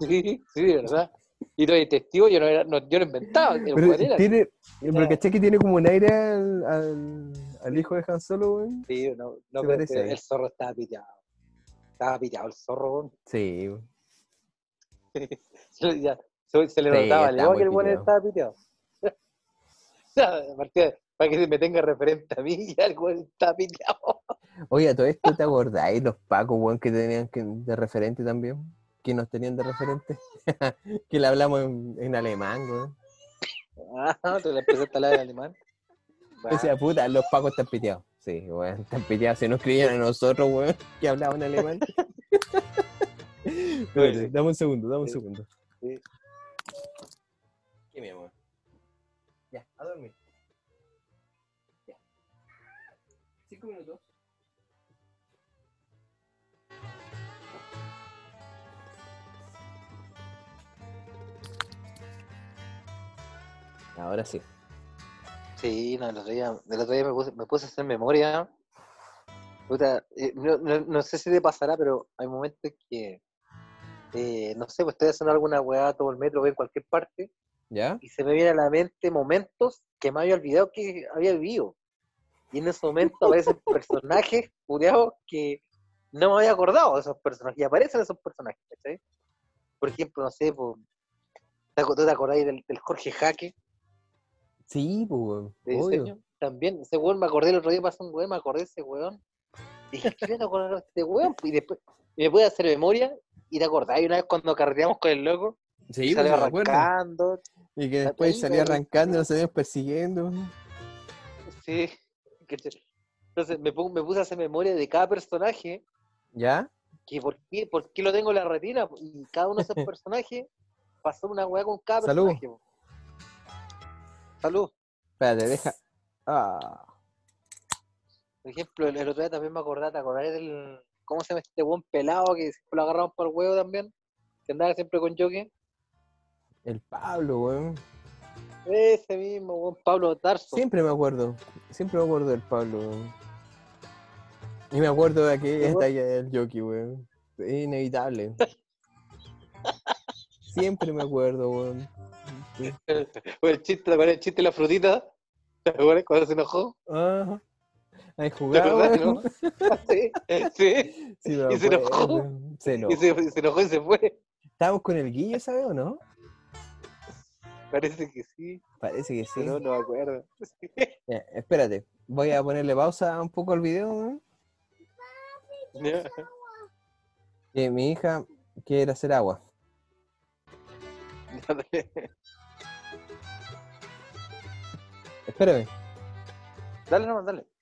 Sí, sí, de verdad. Y hay testigo, yo no, era, no, yo no inventaba. El Pero weón era. tiene, pero caché que tiene como un aire al, al, al hijo de Han Solo, weón. Sí, no, no, pero parece. el zorro estaba pillado. Estaba pillado el zorro. Sí. Se, ya, se, se le Sí, notaba, muy que el pillado. estaba pillado. Para que se me tenga referente a mí, ya el weón estaba pillado. Oye, a todo esto te acordáis los pacos, weón, que tenían que, de referente también. Que nos tenían de referente. que le hablamos en, en alemán, weón. Ah, te la empezaste a hablar en alemán. O sea, puta, los pacos están piteados. Sí, weón, están piteados. Se nos creían a nosotros, weón, que hablaban alemán. Dame un segundo, dame un Sí. segundo. Sí. ¿Qué, mi amor? Ya, a dormir. Ahora sí. Sí, no, el otro día, el otro día me, puse, me puse a hacer memoria. Puta, eh, no, no- no sé si te pasará, pero hay momentos que, eh, no sé, pues estoy haciendo alguna weá, todo el metro, voy en cualquier parte, ¿Ya? y se me vienen a la mente momentos que me había olvidado que había vivido. Y en esos momentos aparecen personajes, culiados, que no me había acordado de esos personajes, y aparecen esos personajes, ¿cachai? Por ejemplo, no sé, pues, ¿te acu- ¿tú te acordáis del, del Jorge Jaque? Sí, pues, obvio. También, ese weón me acordé el otro día, pasó un weón, me acordé de ese weón. Y dije, ¿qué acordar de este weón? Y después y me pude hacer memoria y te acordás, una vez cuando carreteamos con el loco, Sí, pues, salió arrancando, Y que después ahí, salía arrancando y nos salían persiguiendo. sí. Entonces me, me puse a hacer memoria de cada personaje, ¿Ya? que por qué, por qué lo tengo en la retina, y cada uno de esos personajes pasó una weá con cada Salud. personaje. Salud. Espérate, deja. Ah. Por ejemplo, el, el otro día también me acordé, ¿te acordás del. ¿Cómo se llama este buen pelado que lo agarramos por el huevo también? Que andaba siempre con Joque. El Pablo, weón. Ese mismo, buen Pablo Tarso. Siempre me acuerdo. Siempre me acuerdo del Pablo, weón. Y me acuerdo de aquella weón? talla del jockey, weón. Es inevitable. Siempre me acuerdo, weón. El chiste, ¿te acuerdas el chiste de la frutita? ¿Te acuerdas cuando se enojó? Ajá. Ahí ¿Te jugaba, no? sí, sí. Sí, Y se enojó. Se enojó. Y se, se enojó y se fue. ¿Estábamos con el Guille, ¿sabes o no? Parece que sí, Parece que sí. pero no me acuerdo. Sí. Ya, espérate. Voy a ponerle pausa un poco al video, weón. Ya. Que mi hija quiere hacer agua. Espérame. Dale nomás, dale.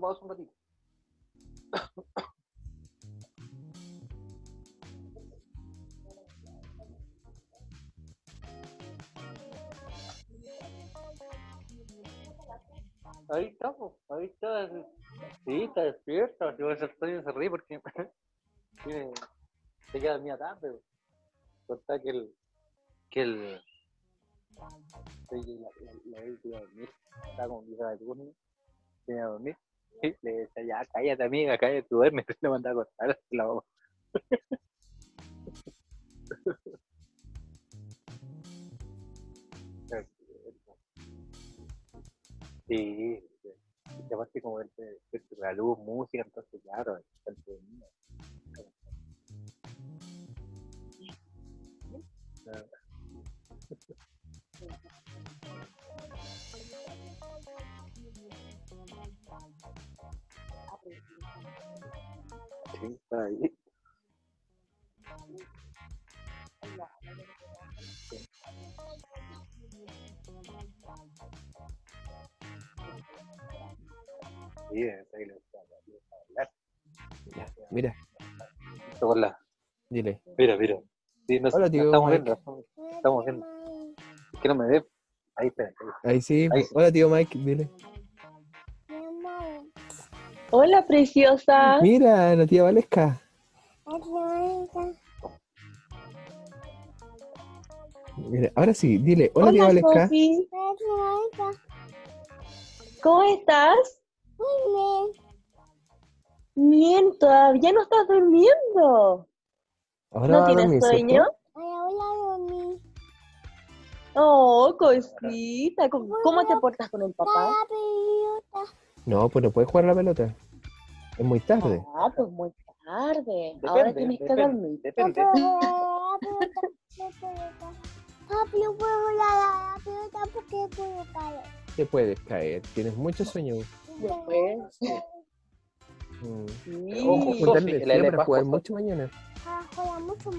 Pausa un ratito. Ahí está, po, ahí está. Sí, está despierta. Yo ese Antonio se ríe porque se queda dormida tarde. que el. que el. la, la, la, la iba a dormir. Estaba con vieja de turno. Se iba a dormir. Y le decía, ya, cállate, amiga, cállate, tú duermes. Le mandaba a contar la mamá. Sí, sí. Y aparte como el, el, la luz, música, entonces claro, está entretenido. mira, Con la- dile. Mira, mira. Sí, no, Hola, tío estamos Mike. viendo, estamos, viendo. Es que no me ve. Ahí está. ahí. Ahí sí. Ahí sí. Hola, tío Mike, dile. Hola, preciosa. Mira, la tía Valesca. Mira, ahora sí, dile. Hola, tía Valesca. ¿Cómo estás? Bien, todavía no estás durmiendo. Ahora ¿No tienes dormir, sueño? Oh, cosita. ¿Cómo, cómo te portas con el papá? No, pues no puedes jugar a la pelota. Es muy tarde. Ah, pues muy tarde. Ahora Depende, tienes que dormir. Depende. Papi, yo puedo la pelota porque puedo caer. Te puedes caer. Tienes mucho sueño. Después. Mm. Sí. Ojo, para jugar mucho mañana. Ah, juega mucho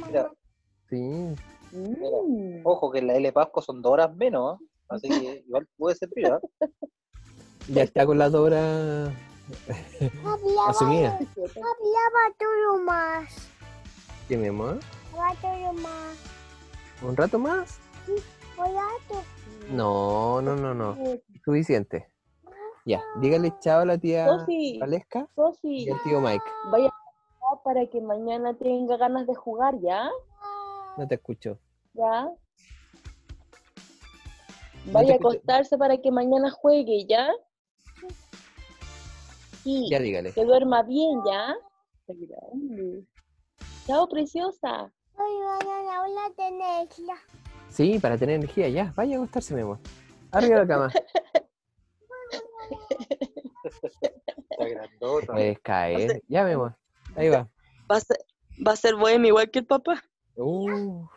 Sí. Mm. ojo que en la L Pasco son dos horas menos, ¿eh? así que igual puede servir, ¿eh? Ya está con la Dora Papi, ya asumida. va, papi, ya va todo más. ¿Qué, mi amor? Todo más. ¿Un rato más? Voy a todo. No, no, no, no. Suficiente. Ya, dígale chao a la tía Sofi, Valesca Sofi, y al tío Mike. vaya a para que mañana tenga ganas de jugar, ¿ya? No te escucho. ¿Ya? Vaya a acostarse para que mañana juegue, ¿ya? Sí, Ya dígale. que duerma bien, ¿ya? Chao, preciosa. Hoy mañana voy a tener ya. Sí, para tener energía, ya. Vaya a acostarse, mi amor. Arriba de la cama. Está grandota. Puedes caer. Ya, mi amor. Ahí va. Va a ser, va a ser bohemio igual que el papá. Uh,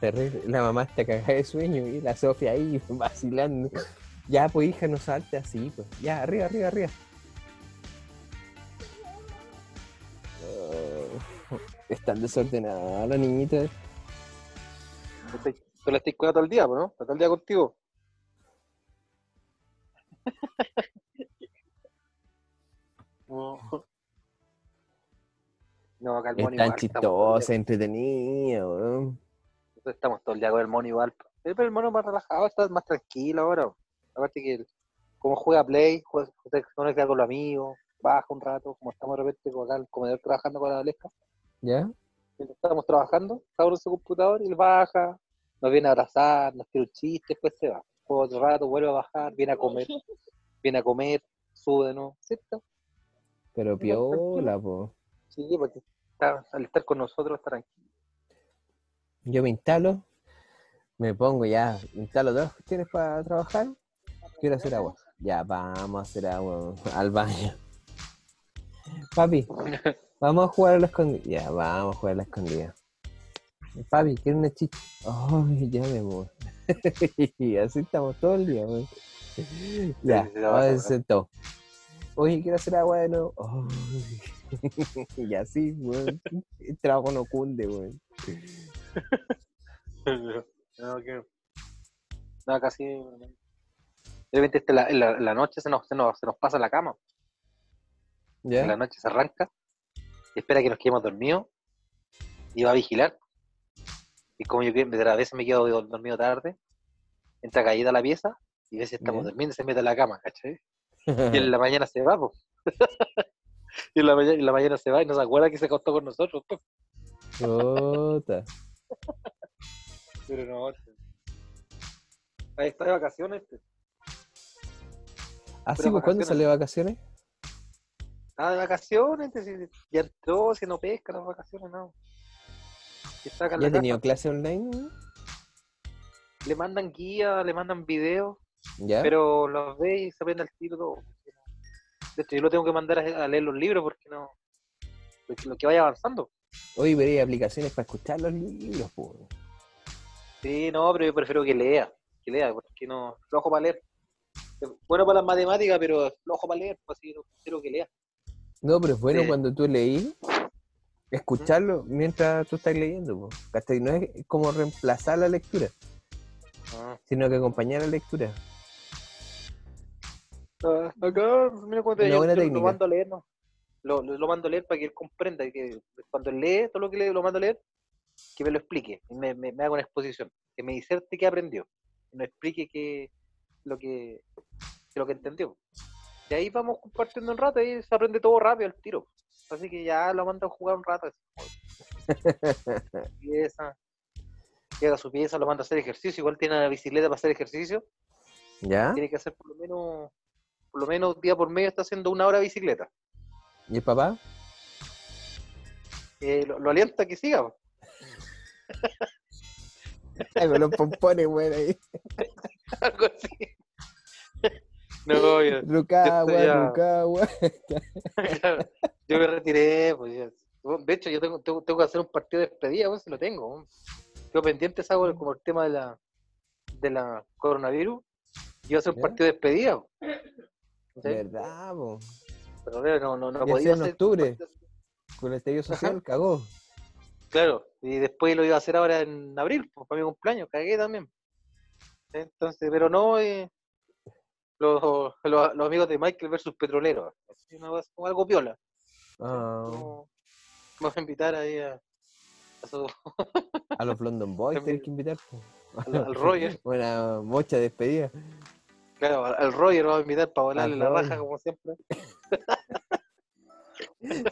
terrible. La mamá está cagada de sueño y la Sofía ahí vacilando. Ya, pues hija, no salte así, pues. Ya, arriba, arriba, arriba. Oh, están desordenadas la niñita. Tú la estás cuidando todo el día, ¿no? Está todo el día contigo. No, el Es tan igual, chistosa, entretenida, weón. Estamos todo el día con el mono igual. Pero el mono más relajado, está más tranquilo ahora. Aparte que, el- como juega Play, juega, se conecta con los amigos, baja un rato, como estamos de repente con acá en el comedor trabajando con la Valesca. ¿Ya? estamos trabajando, uno en su computador y él baja, nos viene a abrazar, nos tira un chiste, después se va. Juega otro rato, vuelve a bajar, viene a comer, viene a comer, sube de nuevo, ¿cierto? Pero piola, po. Sí, porque está- al estar con nosotros está tranquilo. Yo me instalo, me pongo ya, instalo todas las cuestiones para trabajar. Quiero hacer agua. Ya, vamos a hacer agua al baño. Papi, vamos a jugar a la escondida. Ya, vamos a jugar a la escondida. Papi, quiero una chicha. Ay, ya me muero. y así estamos todo el día, weón. Ya, Sí, sí, la vas a vamos a hacer todo. Oye, quiero hacer agua de nuevo. Ay. y así, weón. El trabajo no cunde, weón. no, que... No, casi... De repente este, la, noche se nos, se, nos, se nos pasa la cama. En la noche se arranca y espera que nos quedemos dormidos y va a vigilar. Y como yo a veces me quedo dormido tarde, entra caída a la pieza y a veces estamos durmiendo y se mete en la cama, ¿cachai? Y en la mañana se va, po. y en la, mañana, en la mañana se va y no se acuerda que se acostó con nosotros. Pero no. Ahí está de vacaciones. este. ¿Así pues cuándo sale de vacaciones? Ah, de vacaciones, ya entró, si no pesca las vacaciones, no. ¿Ya ha tenido clase online? Le mandan guías, le mandan videos, ¿Ya? pero los ve y se aprende al tiro todo. De hecho, yo lo tengo que mandar a, leer los libros porque no. porque lo que vaya avanzando. Pero hay aplicaciones para escuchar los libros, pues. Sí, no, pero yo prefiero que lea, que lea, porque no, flojo para leer. Bueno para las matemáticas, pero es flojo para leer, pues así no quiero que lea. No, pero es bueno Sí. cuando tú leí, escucharlo mientras tú estás leyendo. No es como reemplazar la lectura, Ah. sino que acompañar la lectura. Ah, acá, mira cuando yo, buena lo mando a leer, ¿no? Lo, lo, lo mando a leer para que él comprenda que cuando él lee todo lo que le, lo mando a leer, que me lo explique, y me, me, me haga una exposición, que me diserte qué aprendió, que me explique qué, lo que, lo que entendió. Y ahí vamos compartiendo un rato y se aprende todo rápido al tiro. Así que ya lo mando a jugar un rato. Pieza, queda su pieza, lo mando a hacer ejercicio, igual tiene la bicicleta para hacer ejercicio ¿Ya? tiene que hacer por lo menos, por lo menos día por medio está haciendo una hora de bicicleta. ¿Y el papá? Eh, lo, lo alienta a que siga. Ay, con los pompones, güey, ahí. Algo así. No, yo, Rucagua, ya- yo me retiré. Pues, ya. De hecho, yo tengo, tengo, tengo que hacer un partido de despedida, pues, si lo tengo. Tengo pendiente, algo como el tema de la, de la coronavirus. Yo hacer un partido de despedida. ¿Sí? ¿Verdad? Pero no, no, no podía en hacer. octubre. Con el estallido social, cagó. Claro, y después lo iba a hacer ahora en abril, pues, para mi cumpleaños, cagué también. Entonces, pero no eh, los, los, los amigos de Michael versus Petrolero, como algo piola. Ah, Vamos a invitar ahí a, a su- a los London Boys tenés que invitar. al, al Roger, Una mocha de despedida. claro, al, Roger vamos a invitar para volarle Al la Roger. raja como siempre.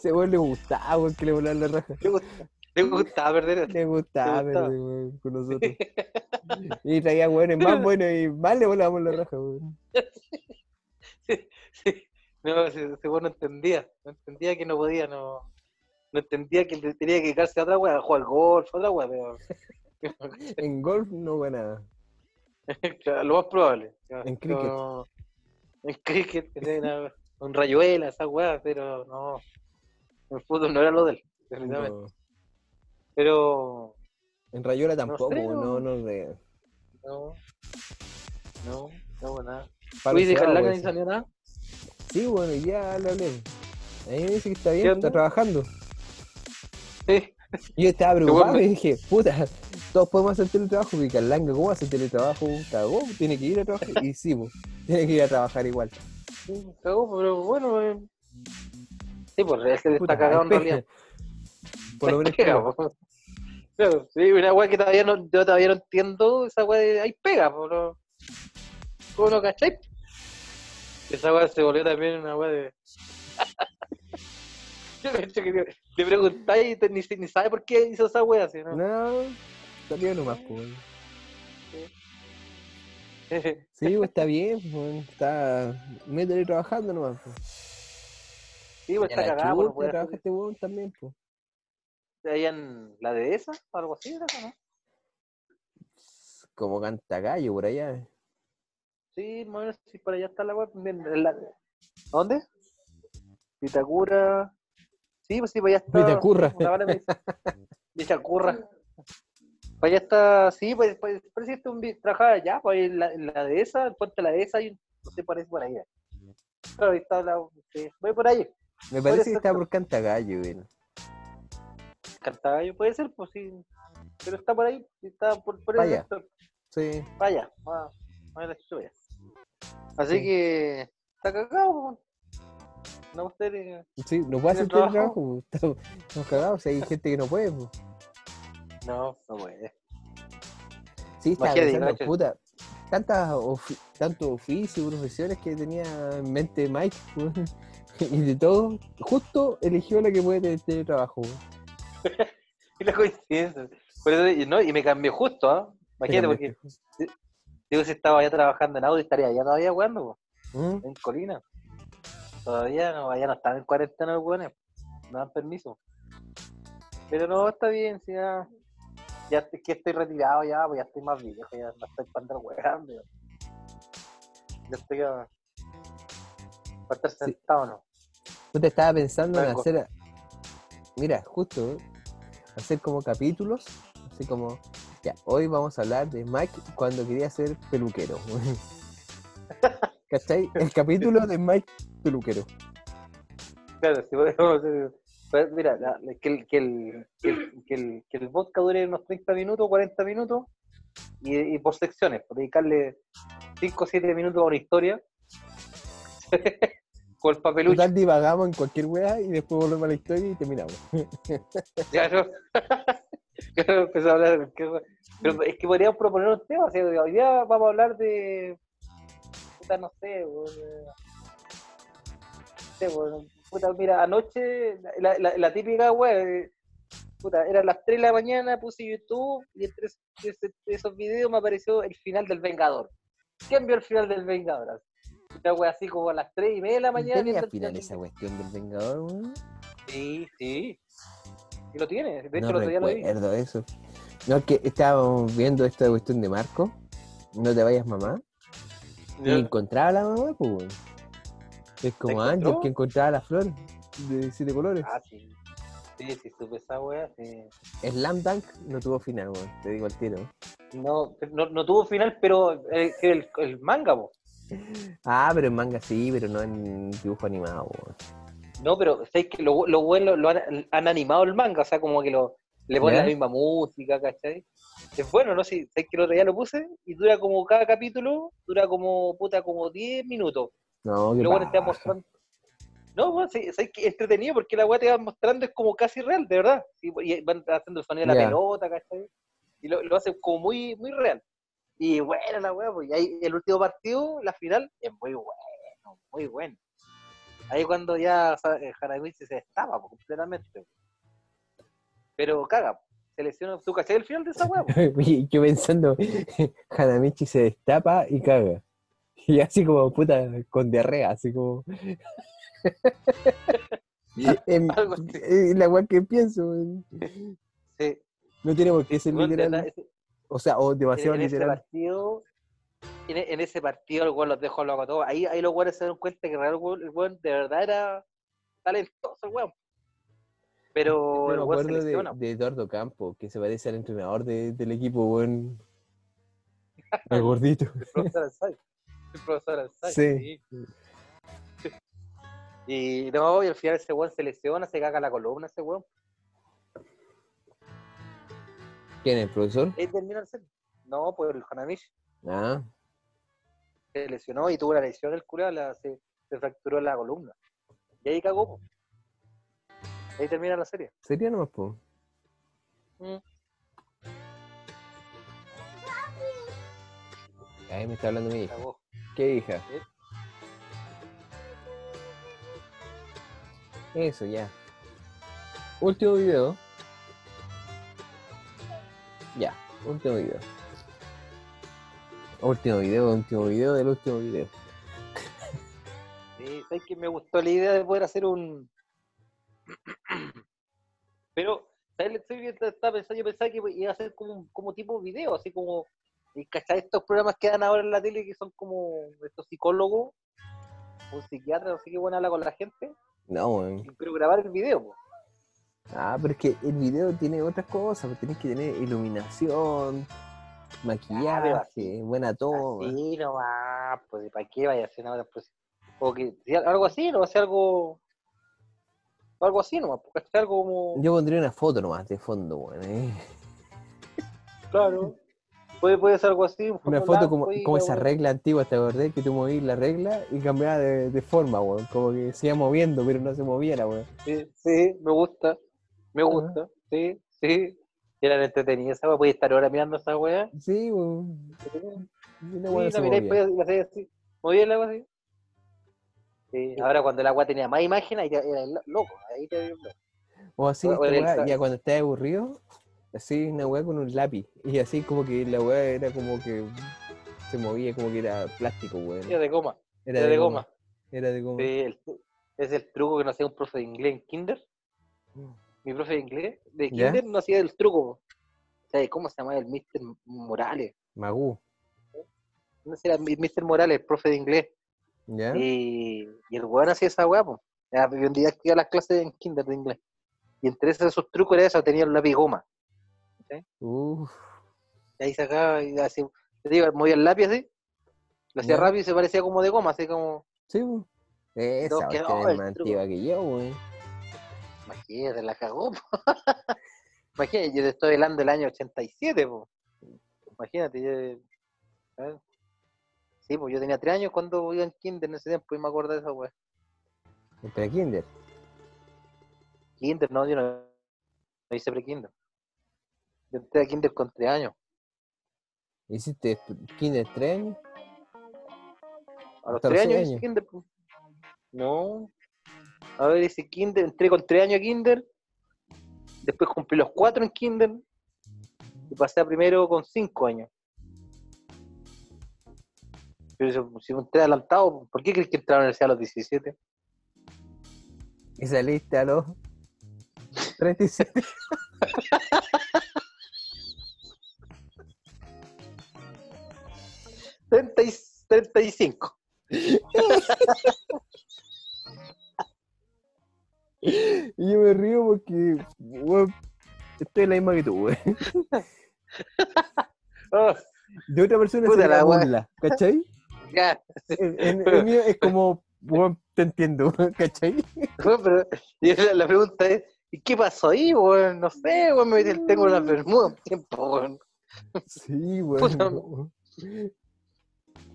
Weón le gustaba, weón, que le volaran la raja. Le gusta- le gustaba perder. Le gustaba, perder, weón, con nosotros. Y traía weones más buenos y más le volábamos la raja, weón. Sí. No, ese, ese weón no entendía, no entendía que no podía, no, no entendía que tenía que dedicarse a otra wea, a jugar golf, a otra wea, pero En golf no fue nada. claro, lo más probable. En cricket. no- en cricket, un rayuela, esa wea, pero no, el fútbol no era lo de él, definitivamente. No. Pero En Rayola tampoco, sé, no, no. no, de. no, no, no, nada. Oye, de weón. ni salió nada. Sí, bueno, ya lo hablé. Ahí me dice que está bien, ¿Qué está trabajando. Sí, yo estaba preocupado y dije, puta, todos podemos hacer teletrabajo, porque Carlanga, ¿cómo hace teletrabajo? Cagó, tiene que ir a trabajar. Y sí, pues, tiene que ir a trabajar igual. cagó, pero bueno, eh, sí, pues se Puta, está cagado hay en realidad. Por lo menos Pega. Claro, sí, una weá que todavía no, yo todavía no entiendo, esa weá de ahí pega, po, no. ¿Cómo no cachai? Esa weá se volvió también una weá de. yo cacho que le- le preguntáis y te- ni, ni sabe por qué hizo esa weá, así, ¿no? No, salió nomás, pues. Sí, pues está bien, pues, está métele trabajando nomás. Pues. sí, pues está cagado, pues, trabaja este weón también, pues. Ahí en la de esa, algo así, ¿era, no? Como canta gallo por allá. Sí, más o menos, sí, por allá está la web. ¿Dónde? Vitacura. Sí, pues sí, para allá está. Vitacurra. Vitacurra. Para allá está, sí, pues, pues parece que un trabajaba allá, pues en la, en la de esa, el puente de la de esa, y no sé, parece por allá. Claro, ahí está la. Sí, voy por ahí. Me parece que está por Cantagallo, weón. Cantagallo puede ser, pues sí. Pero está por ahí, está por, por el sector. Sí. Vaya, va, va a las chullas. Así Sí. que está cagado. No, usted Sí, no puede hacer ¿Tiene teletrabajo, po. estamos, estamos cagados, hay gente que no puede, po. no, no puede. Sí, Imagínate, pensando, puta, tantas ofi- tantos oficios, profesiones que tenía en mente Mike, po. y de todo, justo eligió la que puede tener teletrabajo. po. Y la coincidencia. Por eso, y, no, y me cambió justo, ¿ah? Imagínate, porque digo, si estaba ya trabajando en audio, estaría ya todavía jugando, ¿Mm? en Colina. Todavía no, ya no están en cuarentena los buenos, no dan permiso. Pero no, está bien, si ya, ya estoy- que estoy retirado ya, pues ya estoy más viejo, ya no estoy para andar weando. Ya Ya estoy ya. Para estar Sí. sentado, ¿no? Puta, estaba pensando en hacer, mira, justo, hacer como capítulos, así como, ya, hoy vamos a hablar de Mike cuando quería ser peluquero. ¿Cachai? El capítulo de Mike peluquero. Claro, si podemos pues, mira, que, el, que, el, que, el, que, el, vodka dure unos 30 minutos, 40 minutos, y, y por secciones, por dedicarle 5 o 7 minutos a una historia, con el papelucho. Total divagamos en cualquier weá y después volvemos a la historia y terminamos. Claro. Claro, empezó a hablar. que- Pero es que podríamos proponer un tema. o sea, hoy día vamos a hablar de. Puta, no sé, weón, de- no sé, weón, puta, mira, anoche, la, la, la típica, weón, puta, eran las 3 de la mañana, puse YouTube y entre esos videos me apareció el final del Vengador. ¿Quién vio el final del Vengador? Una wea así como a las 3 y media de la mañana. ¿Tenía final esa cuestión del Vengador, weón? Sí, sí. Y lo tiene. De hecho, No el otro día lo vi. recuerdo eso. No, es que estábamos viendo esta cuestión de Marco, no te vayas mamá, y encontraba a la mamá, pues, weón. Es como? Ángel que encontraba la flor de siete colores. Ah, sí. Sí, sí, supe esa wea, sí. Slam Dunk no tuvo final, weón, te digo al tiro. No, no, no tuvo final, pero el, el, el manga, po. Ah, pero en manga sí, pero no en dibujo animado. No, pero sé que lo, lo bueno lo han, han animado el manga, o sea, como que lo, le ponen ¿Ya? la misma música, ¿cachai? Es bueno, ¿no? Sé que el otro día lo puse y dura como cada capítulo, dura como, puta, como 10 minutos. No, que luego te mostrando. No, bueno, sé que es entretenido porque la weá te va mostrando es como casi real, de verdad. Y, van haciendo el sonido de la pelota, ¿cachai? Y lo, lo hacen como muy, muy real. Y bueno, la weá, pues y ahí el último partido, la final, es muy bueno, muy bueno. Ahí cuando ya eh, Haramichi se destapa pues, completamente. Pero caga, se lesiona. ¿Tú cachai el final de esa weá? pues? Yo pensando, Hanamichi se destapa y caga. Y así como puta, con diarrea, así como. Em, Algo así. eh, la weá que pienso. Sí. no tiene por qué ser literal. Ese- O sea, o en, demasiado en ese literal. partido, en, en ese partido el weón los dejó loco a todos. Ahí, ahí los weones se dieron cuenta que el weón- el weón de verdad era talentoso el weón. Pero Yo el me weón se acuerdo de, Eduardo Campo, que se parece al entrenador de- del equipo, weón. Al gordito. El profesor Alzai. El profesor Alzai, Sí. sí. Y no, y al final ese weón se lesiona, se caga la columna ese weón. ¿Quién es el profesor? Ahí termina el set. No, pues el Hanamichi Ah, se lesionó y tuvo una lesión el culo, se, se fracturó la columna. Y ahí cagó. po. Ahí termina la serie. sería nomás, po. Mm. Ahí me está hablando mi hija. Cagó. ¿Qué hija? ¿Sí? Eso, ya. Último video. Ya, último video. Último video, último video del último video. Sí, sabes que me gustó la idea de poder hacer un. Pero, ¿sabes? Estoy estaba pensando, yo pensaba que iba a ser como, un- como tipo video, así como. Estos programas que dan ahora en la tele que son como estos psicólogos, un psiquiatra, no sé qué bueno habla con la gente, No, weón. pero grabar el video, po. Ah, pero es que el video tiene otras cosas, pues tenés que tener iluminación, maquillaje, buena toma. Así nomás, pues, ¿para qué vaya a hacer nada? Pues, o que, si algo así, no va a ser algo. Algo así nomás, porque es algo como. Yo pondría una foto nomás de fondo, weón. eh. Claro. Puede, puede ser algo así. un Una foto como, como esa regla antigua, ¿te acordás? Que tú movías la regla y cambiaba de, de forma, weón. Como que se iba moviendo, pero no se movía la weón. Sí, sí, me gusta. Me gusta. Sí, sí. Era entretenido esa weá. Podía estar ahora mirando esa weá. Sí, weón. Sí, Y la no miráis, así. Movía el agua así. Sí, ahora cuando el agua tenía más imagen, ahí te- era loco. Ahí te loco. O así, o- weá, exa- ya cuando estás aburrido, así una weá con un lápiz. Y así como que la weá era como que se movía, como que era plástico, weón. Era de goma. Era Era de goma. Era de goma. Sí, el- es el truco que nos hacía un profe de inglés en Kinder. Mi profe de inglés de. Kinder nos hacía el truco. ¿Sabes cómo se llama el Mr. Morales? Magú, No sé, era Mr. Morales, el profe de inglés. ¿ya? Y, y el weón hacía esa weá, pues. Un día que las clases en Kinder de inglés. Y entre esos, esos trucos era eso, tenía el lápiz goma. Uf, Y ahí sacaba y así, te digo, movía el lápiz así, lo hacía Ya. rápido y se parecía como de goma, así como, sí. Esa es más antigua que yo, weón. imagínate, la cagó. Imagínate, yo te estoy hablando del año 87, po. Imagínate, yo, ¿eh? Sí, pues yo tenía tres años cuando iba en Kinder en ese tiempo y me acuerdo de esa weá. Entre kinder. Kinder, no, yo no, no hice pre-Kinder. Yo entré a Kinder con tres años. ¿Hiciste kinder tres años? A los tres años años. Kinder. No. A ver, hice Kinder, entré con tres años a Kinder. Después cumplí los cuatro en Kinder. Y pasé a primero con cinco años. Pero si, si entré adelantado, ¿por qué crees que entré a la universidad a los 17? Y saliste a los 37. Treinta y- 35. Y yo me río porque, weón, estoy en la misma que tú, weón. Oh, De otra persona sería la burla, ¿cachai? ya. En, en- el mío es como, weón, te entiendo, ¿cachai? Bueno, pero y la, la pregunta es, ¿y qué pasó ahí, weón? No sé, weón, me metí el tengo en las bermudas un tiempo, weón. Sí, Puta, weón.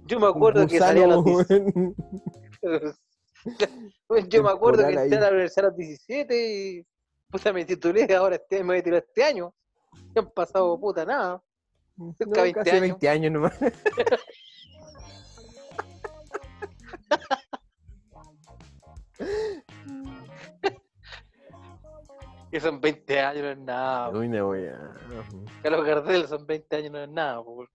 Yo me acuerdo que salía a los Gusano, 17. weón. Bueno, yo me acuerdo que entré a la universidad a los 17 y puta, me titulé, ahora este, me voy a tirar este año. No han pasado puta nada. No, 20 casi años. 20 años nomás. Que son 20 años, no es nada. Uy, no voy a... Carlos Gardel son 20 años, no es nada. po.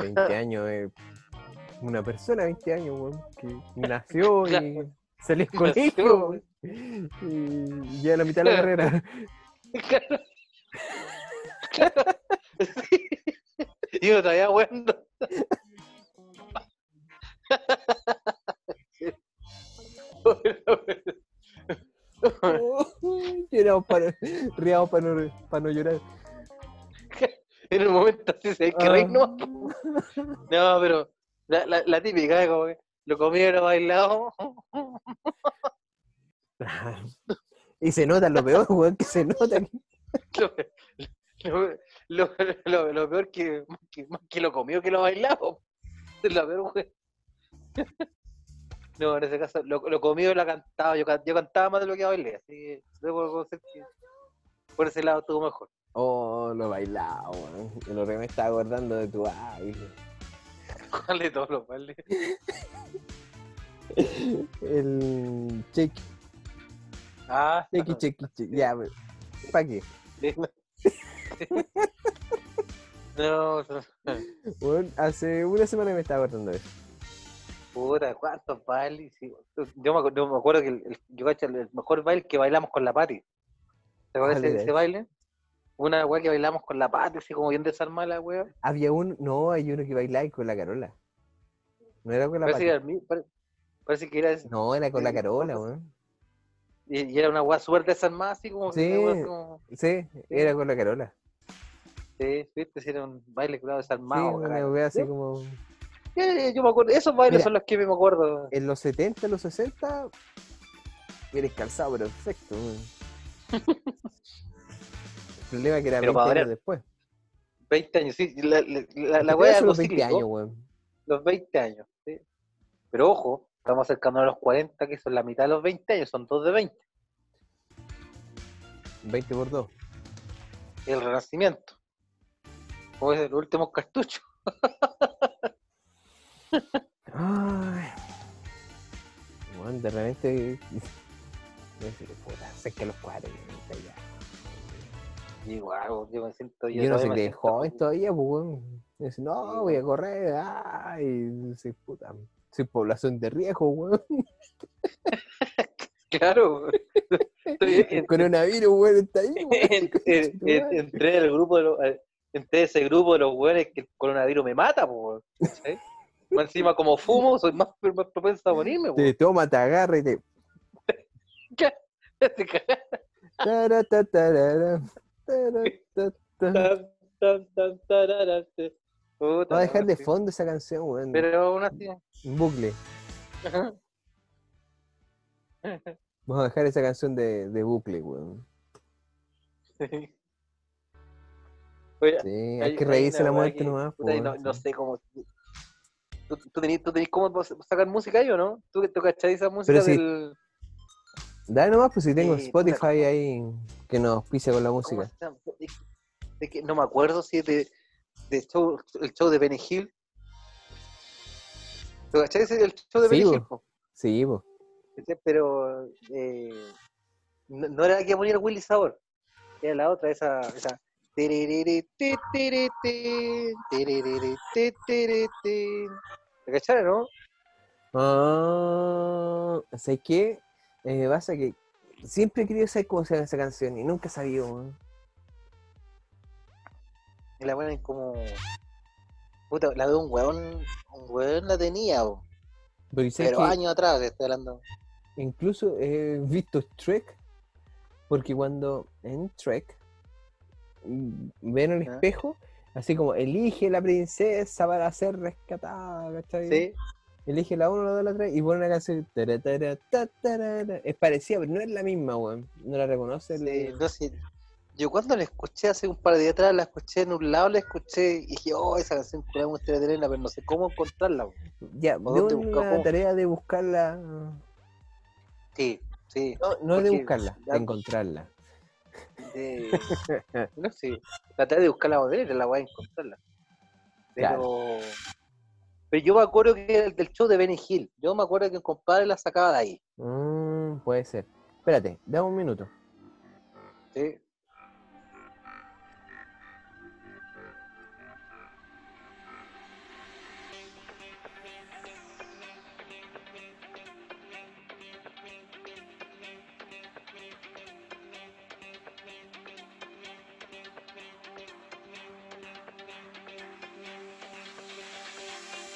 20 años es una persona, 20 años, weón, que nació y salió al Nació, colegio weón. y ya a la mitad de la carrera. Claro. Claro. Sí. Y bueno. Lloramos para, riamos para no, para no llorar. En un momento así se hay que Ah. reír, ¿no? No, pero la, la, la típica, ¿eh? como que lo comieron bailado. Y se nota lo peor, weón, que se nota. Lo, lo, lo, lo- lo peor que que lo comió que lo bailado. Es la peor. No, en ese caso, lo, lo comió y lo cantaba. Yo, yo cantaba más de lo que bailé, así que debo que por ese lado estuvo mejor. Oh, lo bailado, weón. Y Lo que me estaba acordando de tu ay. ¿Cuál de todos los bailes? El cheque, Ah, cheque, cheque, cheque. Ya, ¿para qué? no, no. Weón, hace una semana me estaba acordando de eso. Puta, ¿cuántos bailes? Sí, Yo me, yo me acuerdo que el, el- yo cacho, el mejor baile que bailamos con la Pati. ¿Te acuerdas ¿Cuál de era ese, ese ese? baile? Una weá que bailamos con la Pati, así como bien desarmada la weá. Había uno, no, hay uno que bailaba con la Carola. No era con la Parece que, Pati. era parece que era ese. No, era con la Sí, Carola, weón. Y, y era una weá súper desarmada, así como que Sí. una weá así como- Sí, era con la Carola. Sí, viste, si era un baile Sí, desarmado. una bacán. wea así como. eh, yo me acuerdo, esos bailes Mira. son los que me acuerdo. En los 70, los 60, eres calzado perfecto, weón. Problema es que era Pero 20 para años después. 20 años, sí. La, la, la, wea los 20 cíclico, años, weón. los 20 años. ¿sí? Pero ojo, estamos acercando a los 40, que son la mitad de los 20 años, son dos de 20. 20 por 2. El renacimiento. O es el último cartucho. Ay. Weón, de repente. No sé, puta, sé que los 40 ya. Y guau, yo me siento. Yo no sé siento joven todavía, pues, weón. Dice, no, voy a weón. correr, ay, soy puta. Soy población de riesgo, weón. Claro. Estoy El coronavirus, weón, está ahí, weón. en- en- en- entré en el grupo de los, eh, entré ese grupo de los weones que el coronavirus me mata, ¿cachai? Más encima como fumo, soy más, más propenso a morirme, Te weón. toma, te agarra y te. Te cagas. Va a dejar de sí. fondo esa canción, weón. Pero aún así. En bucle. Vamos a dejar esa canción de, de bucle, weón. Oye, Sí, hay- hay que reírse la muerte que- nomás, puta, po, no, no sí. sé cómo. ¿Tú, tú, tenés, ¿Tú tenés cómo sacar música ahí o no? ¿Tú, tú cachai esa música sí, del. Dale nomás, pues si tengo puta, Spotify ahí que nos pise con la ¿cómo música. Es- es que no me acuerdo si es de, de show, el show de Benny Hill. ¿Tú cachai ese- el show de Sí, Benny. Hill? po? Sí. ¿Cachai? Pero eh, no, no era la que ponía Willy Sabor, era la otra, esa. esa. ¿Te cachai, no? Ah, ¿sabes qué? Eh, me pasa que siempre he querido saber cómo se llama esa canción y nunca he sabido. Y la ponen como. Puta, la de un weón, un weón la tenía, bo. Pero años atrás estoy hablando. Incluso he visto Trek, porque cuando en Trek mm, ven el espejo, así como elige la princesa para ser rescatada, ¿cachai? Sí, Elige la 1, la 2, la 3 y pone una canción. Es parecida, pero no es la misma, weón. No la reconoce. sí, no sé. Yo cuando la escuché hace un par de días atrás, la escuché en un lado, la escuché y dije, oh, esa canción que me gustaría tenerla, pero no sé cómo encontrarla. bo. Ya, ¿O dónde de busca- la tarea de buscarla. Sí, sí. No, no de buscarla, ya- de encontrarla. de- no sé. De buscar la modelo y la voy a encontrarla. Pero. Claro. Pero yo me acuerdo que era el del show de Benny Hill. Yo me acuerdo que el compadre la sacaba de ahí. Mm, puede ser. Espérate, dame un minuto. Sí.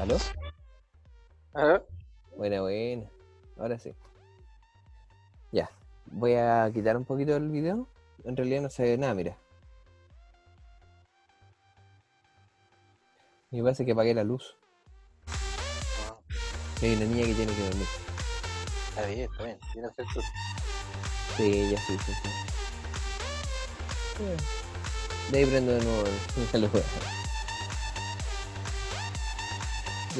¿Aló? A ver. Buena, buena. Ahora sí. Ya. Voy a quitar un poquito el video. En realidad no se ve nada, mira. Me parece que apagué la luz. Ah, Hay una niña que tiene que dormir. Está bien, está bien. Tiene que tú. Sí, ya sí, sí, sí. De ahí prendo de nuevo el-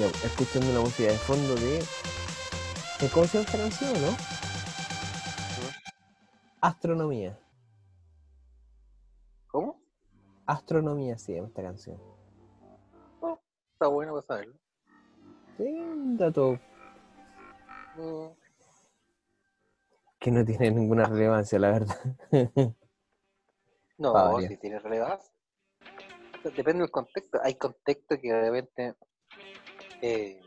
Ya, escuchando la música de fondo de. ¿de ¿Cómo se llama esta canción, no? Astronomía. ¿Cómo? Astronomía se llama esta canción. Está bueno para saberlo. Sí, un dato Mm, que no tiene ninguna relevancia, la verdad. No, si tiene relevancia. Depende del contexto. Hay contextos que de repente eh,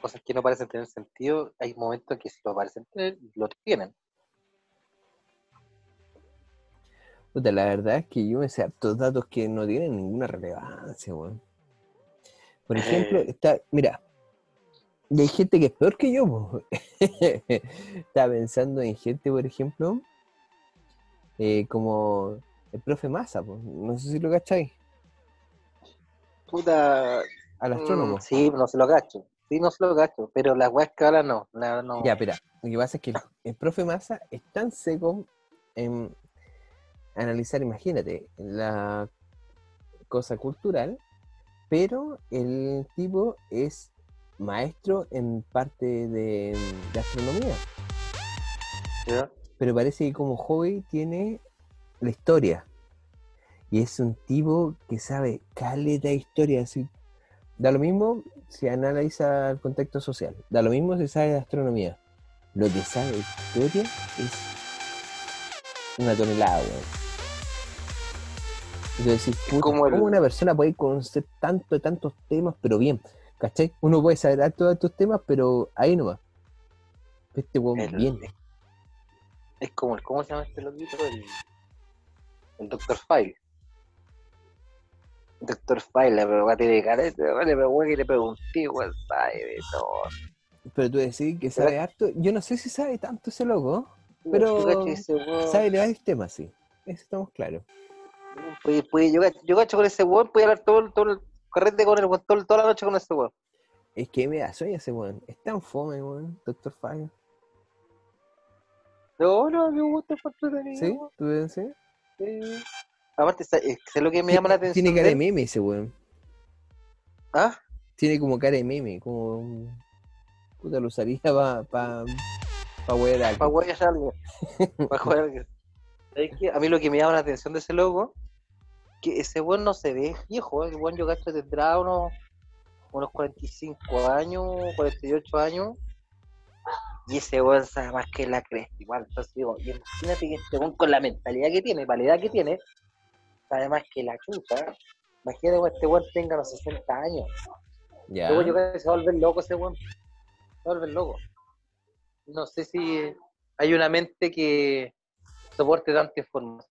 cosas que no parecen tener sentido, hay momentos que sí lo parecen tener, lo tienen. Puta, la verdad es que yo me sé hartos datos que no tienen ninguna relevancia, weón. Por ejemplo, Eh. está, mira, y hay gente que es peor que yo. Estaba pensando en gente, por ejemplo, eh, como el profe Massa, po. no sé si lo cacháis, Puta. Al astrónomo. mm, sí, no se lo cacho. Sí, no se lo cacho. Pero las weas que ahora no. la- no. Ya, espera, lo que pasa es que el, el profe Massa es tan seco en analizar, imagínate, la cosa cultural, pero el tipo es maestro en parte de, de astronomía, pero parece que como hobby tiene la historia. Y es un tipo que sabe caleta de historia, así. Da lo mismo si analiza el contexto social, da lo mismo si sabe de astronomía. Lo que sabe de historia es una tonelada, weón. Puta, el- ¿cómo una persona puede conocer tanto de tantos temas, pero bien? ¿Cachai? Uno puede saber harto de estos temas, pero ahí nomás. Este weón El- bien. Es como el. ¿Cómo se llama este loquito? El. El Dr. File. Dr. File, la pero tiene cara de vale, pero que le pregunté, weón, sabe de todo. Pero tú decís que sabe harto. Yo no sé si sabe tanto ese loco, Pero- weón. sabe de varios temas, sí. Eso estamos claros. Puede- puede- yo, yo cacho con ese weón, puede hablar todo, el- todo el carrete con el weón, todo- toda la noche con ese weón. Es que me da sueño ese weón. Es tan fome, weón. Doctor Fire. No, no, me gusta fue entretenido. ¿Sí? ¿Tú ves? ¿Sí? Sí. Aparte, lo que me llama la atención. Tiene cara de meme ese weón. ¿Ah? Tiene como cara de meme. Como. Puta, lo usaría para. Pa, pa wear a alguien. Para jugar a alguien. Para jugar a alguien. ¿Sabes qué? A mí lo que me llama la atención de ese loco, que ese weón no se ve viejo, ¿eh? el weón yo cacho tendrá unos, unos 45 años, 48 años, y ese weón sabe más que la cresta, igual. Entonces digo, y imagínate que este weón con la mentalidad que tiene, la edad que tiene, sabe más que la chucha. Imagínate que este weón tenga los 60 años. Ya. Luego yo creo que se va a volver loco ese weón. Se va a volver loco. No sé si hay una mente que soporte tanta información.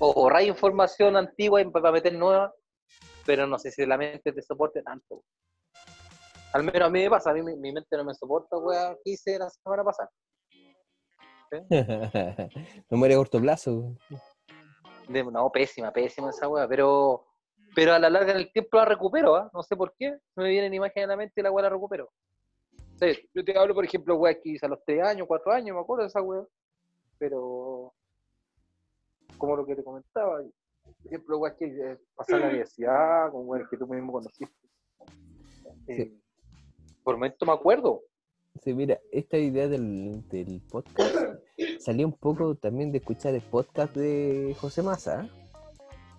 O borrar información antigua y para meter nueva, pero no sé si la mente te soporte tanto. Al menos a mí me pasa, a mí mi, mi mente no me soporta, weá, que hice la semana pasada. no muere a corto plazo. De- no, pésima, pésima esa weá, pero, pero a la larga en el tiempo la recupero, ¿ah? No sé por qué. Me vienen imágenes a la mente y la weá la recupero. Sí, yo te hablo, por ejemplo, weá que hice a los 3 años, 4 años, me acuerdo de esa weá. Pero, como lo que te comentaba, por ejemplo, weá que eh, pasar la universidad, con weá que tú mismo conociste. Eh, Por momento me acuerdo. Sí, mira, esta idea del, del podcast salió un poco también de escuchar el podcast de José Massa. ¿eh?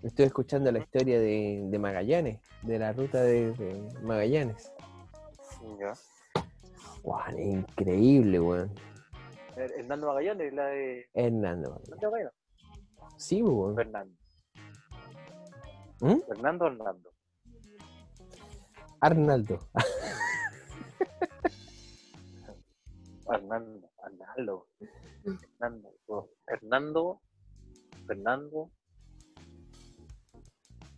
Estoy escuchando la historia de, de Magallanes, de la ruta de, de Magallanes. Ya. Increíble, weón. Hernando Magallanes, la de. Hernando. Magallanes. Sí, weón. Fernando. ¿Mm? Fernando Hernando. Arnaldo. Hernando, Hernando, Hernando, oh, Hernando, Fernando,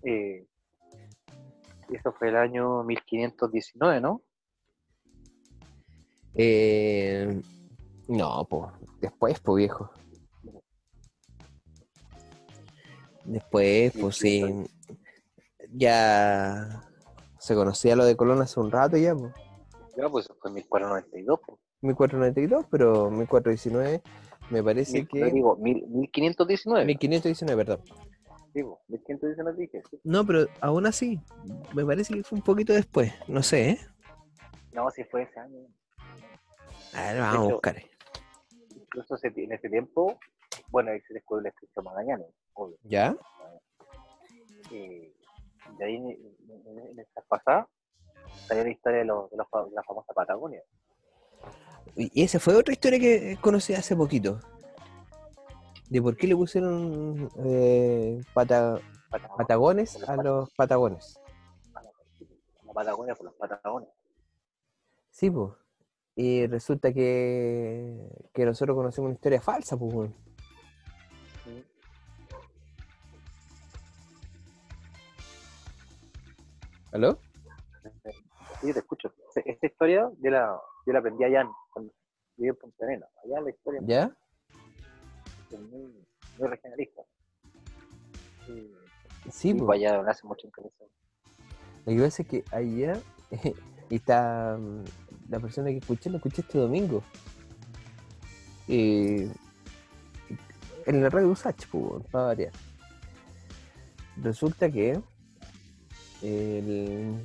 eh, Eso fue el año 1519, ¿no? Eh, no, pues, después, pues viejo. Después, pues sí. Ya se conocía lo de Colón hace un rato ya, pues. Ya, pues eso fue en 1492. Pues. 1492, pero 1419 me parece Mil- que... digo, mil- 1519. 1519, perdón. Digo, 1519 dije. sí. No, pero aún así, me parece que fue un poquito después. No sé, ¿eh? No, si fue ese año. A ver, vamos a buscar. Incluso en ese tiempo, bueno, ahí se descubrió la escritura Magallanes, obvio. ¿Ya? Eh, de ahí, en, en- en esta pasada, salió la historia de, los, de, los de la famosa Patagonia. Y esa fue otra historia que conocí hace poquito. De por qué le pusieron eh, pata- patagones a los patagones. La Patagonia por los Patagones. Sí, pues. Y resulta que, que nosotros conocemos una historia falsa, pues. ¿Aló? Sí, te escucho. Esta historia yo la, yo la aprendí allá en- cuando viví en Arenas. Allá la historia ¿Ya? es muy, muy regionalista. Y, Sí, pues. allá no hace mucho interés. Lo que pasa es que allá está mm, la persona que escuché, lo escuché este domingo. Eh, en la radio Usach, pues, para variar. Resulta que el-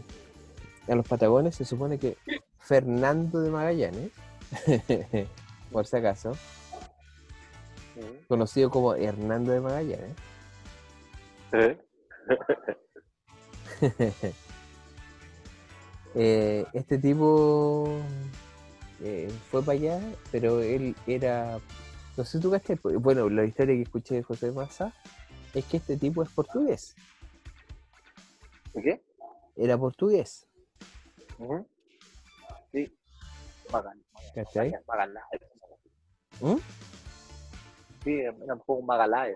a los Patagones se supone que Fernando de Magallanes, por si acaso, conocido como Hernando de Magallanes, ¿Eh? Eh, este tipo eh, fue para allá, pero él era. No sé si tú pues, Bueno, la historia que escuché de José Massa es que este tipo es portugués. ¿De qué? Era portugués. Ujú. Sí. Magal. ¿Cachai? Magaláes. ¿Mm? Sí, era un poco así.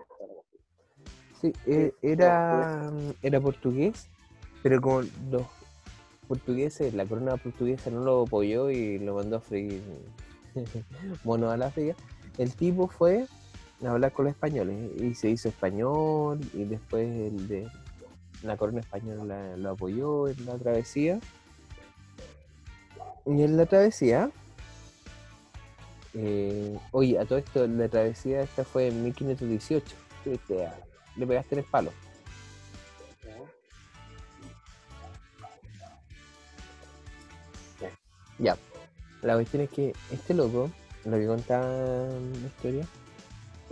Sí, era, era portugués, pero como los portugueses, la corona portuguesa no lo apoyó y lo mandó a freír mono al África, el tipo fue a hablar con los españoles y se hizo español y después el de la corona española la- lo apoyó en la travesía. Y en la travesía, eh, oye, a todo esto, la travesía esta fue en 1518. Este, a- le pegaste tres palos. Ya. La cuestión es que este loco, lo que contaba la historia,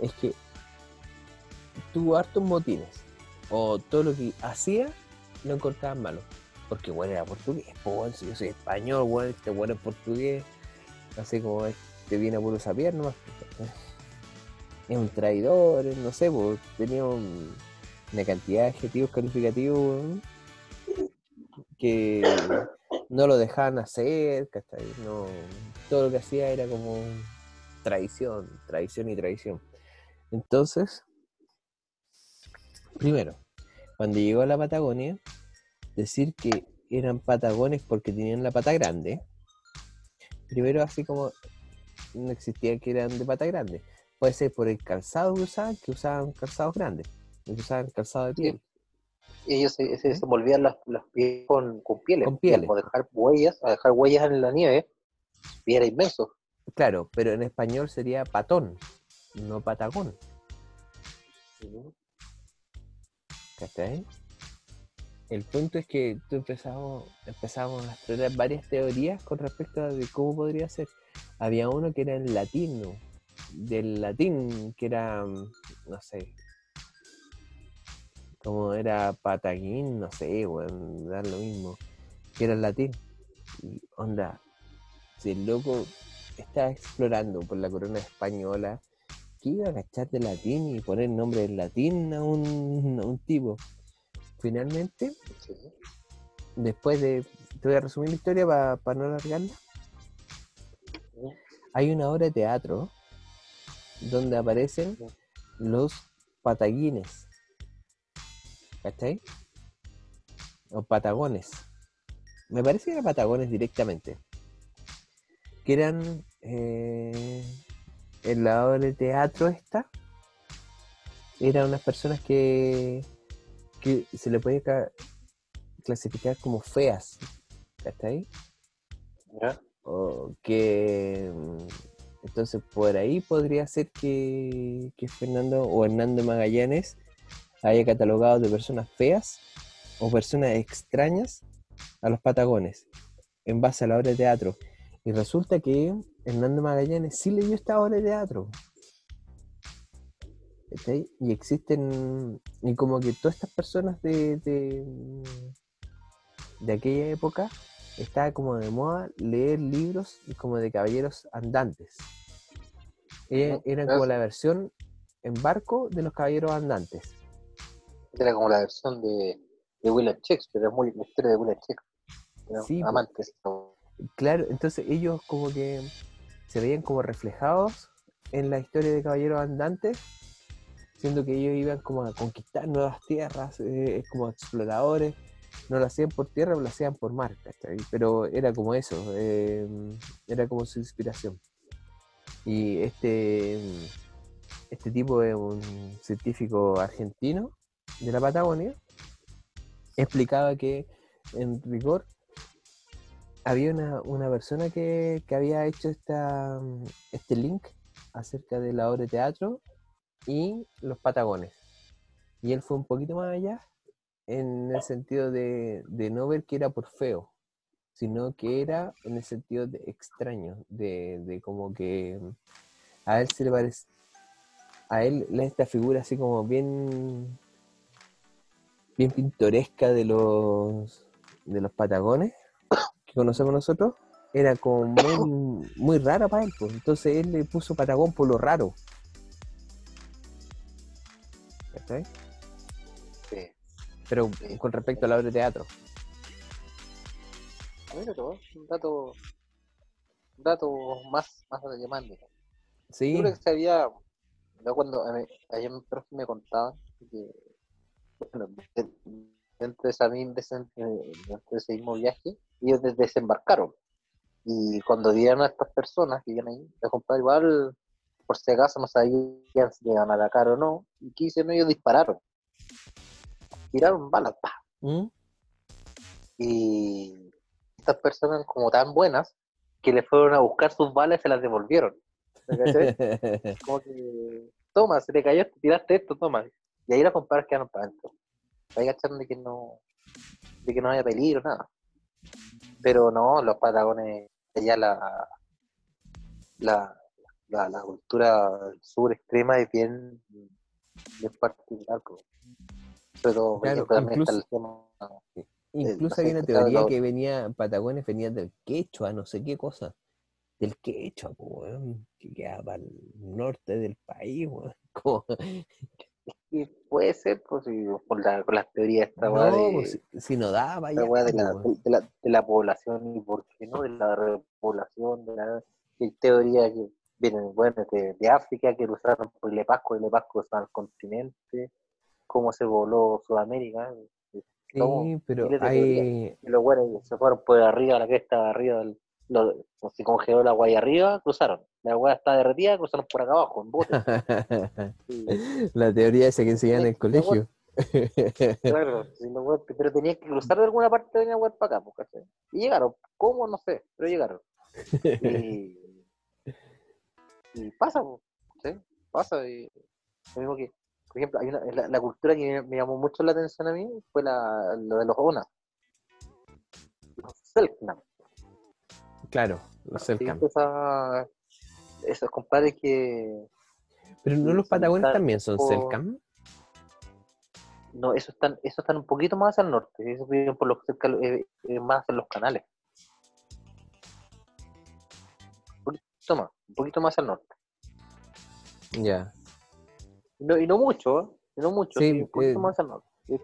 es que tuvo hartos motines. O todo lo que hacía lo encontraban malo. Porque bueno era portugués, pues si yo soy español, bueno, este bueno es portugués, así como este viene a puro saber nomás. Es un traidor, no sé, pues tenía un- una cantidad de adjetivos calificativos que no lo dejaban hacer. No, todo lo que hacía era como traición, traición y traición. Entonces, primero, cuando llegó a la Patagonia, decir que eran patagones porque tenían la pata grande, primero así como no existía que eran de pata grande. Puede ser por el calzado que usaban, que usaban calzados grandes, que usaban calzado de piel. Y ellos se, se, se envolvían las, las pies con, con pieles. Con pieles. Como dejar huellas, a dejar huellas en la nieve. Y era inmenso. Claro, pero en español sería patón, no patagón. ¿Cachai? El punto es que tú empezamos, empezamos a explorar varias teorías con respecto a cómo podría ser. Había uno que era en latino, del latín, que era, no sé, como era pataguín, no sé, weón, da lo mismo, que era en latín. Y onda, si el loco estaba explorando por la corona española, que iba a cachar de latín y poner nombre en latín a un tipo. Finalmente, Sí. después de. Te voy a resumir la historia para no alargarla. Hay una obra de teatro donde aparecen los pataguines. ¿Cachai? o patagones. Me parece que eran patagones directamente. Que eran eh, en la obra de teatro esta. Eran unas personas que, que se le ca- clasificar como feas. ¿Cachai? ¿Ya? O que mm, entonces por ahí podría ser que, que Fernando o Hernando Magallanes haya catalogado de personas feas o personas extrañas a los patagones en base a la obra de teatro. Y resulta que Hernando Magallanes sí leyó esta obra de teatro. Y existen, y como que todas estas personas de, de, de aquella época estaba como de moda leer libros como de caballeros andantes. Eran eso. como la versión en barco de los caballeros andantes. Era como la versión de, de William Shakespeare, es muy la historia de William Shakespeare. Era Sí, po. amantes. Claro, entonces ellos como que se veían como reflejados en la historia de caballeros andantes, siendo que ellos iban como a conquistar nuevas tierras, eh, como exploradores, no lo hacían por tierra, lo hacían por mar. Pero era como eso, eh, era como su inspiración. Y este, este tipo es un científico argentino de la Patagonia, explicaba que en rigor había una, una persona que, que había hecho esta, este link acerca de la obra de teatro y los Patagones. Y él fue un poquito más allá en el sentido de, de no ver que era por feo, sino que era en el sentido de extraño, de, de como que a él se le parece, a él esta figura así como bien, bien pintoresca de los, de los Patagones que conocemos nosotros, era como muy, muy rara para él, pues. entonces él le puso Patagón por lo raro. ¿Cachai? Sí. Pero Sí. con respecto a la obra de teatro. Tú, un dato, un dato más, más llamando. Sí, Yo creo que sabía, yo cuando a ayer mi profe me contaban que bueno, de- dentro de, esa, eh, dentro de ese mismo viaje, ellos des- desembarcaron. Y cuando vieron a estas personas que iban ahí, los compadres igual, por si acaso no sabían si iban a atacar o no, y ¿qué hicieron? Ellos dispararon. Tiraron balas, ¡pa! ¿Mm? y estas personas como tan buenas que le fueron a buscar sus balas y se las devolvieron. Como que, toma, se te cayó, tiraste esto, toma. Y ahí los compadres quedaron para adentro. Ahí cacharon de que no, de que no haya peligro, nada. Pero no, los patagones, allá la, la, la, la cultura sur extrema es bien, bien particular. por Claro, incluso- el tema Incluso sé, una teoría que venía, Patagones venía del quechua, no sé qué cosa. Del quechua, weón, que queda para el norte del país, weón. Como- Y puede ser, pues, si, por la, las teorías esta No, de, si, si no daba esta ya, weá de, la, de, la, de la población y por qué no, de la repoblación, de la hay teoría que vienen, bueno, de, de África, que cruzaron por el Pasco, el Pasco cruzaron el continente, cómo se voló Sudamérica, ¿cómo? Sí, pero hay, y los buenos se fueron por arriba, la cresta arriba, del, lo, como se congeló la agua ahí arriba, cruzaron, la agua está derretida, cruzaron por acá abajo, en bote. Y- la teoría esa que enseñan en el Sí, colegio. Claro, pero tenías que cruzar de alguna parte de la web para acá, pues, ¿cachai? Y llegaron, ¿cómo? No sé, pero llegaron. Y, y pasa, ¿sí? Pasa. Y, lo mismo que, por ejemplo, hay una, la, la cultura que me, llamó mucho la atención a mí fue la, de los ONA. Los Selknam. Claro, los. Esa- esos compadres que. Pero no los Patagones también son por- Selkam. No, esos están, esos están un poquito más al norte. Esos viven por los cerca, eh, eh, más en los canales. Poquito más, un poquito más al norte. Ya. Y no, y no mucho, ¿eh? Y no mucho, Sí, sí, un poquito eh. más al norte. De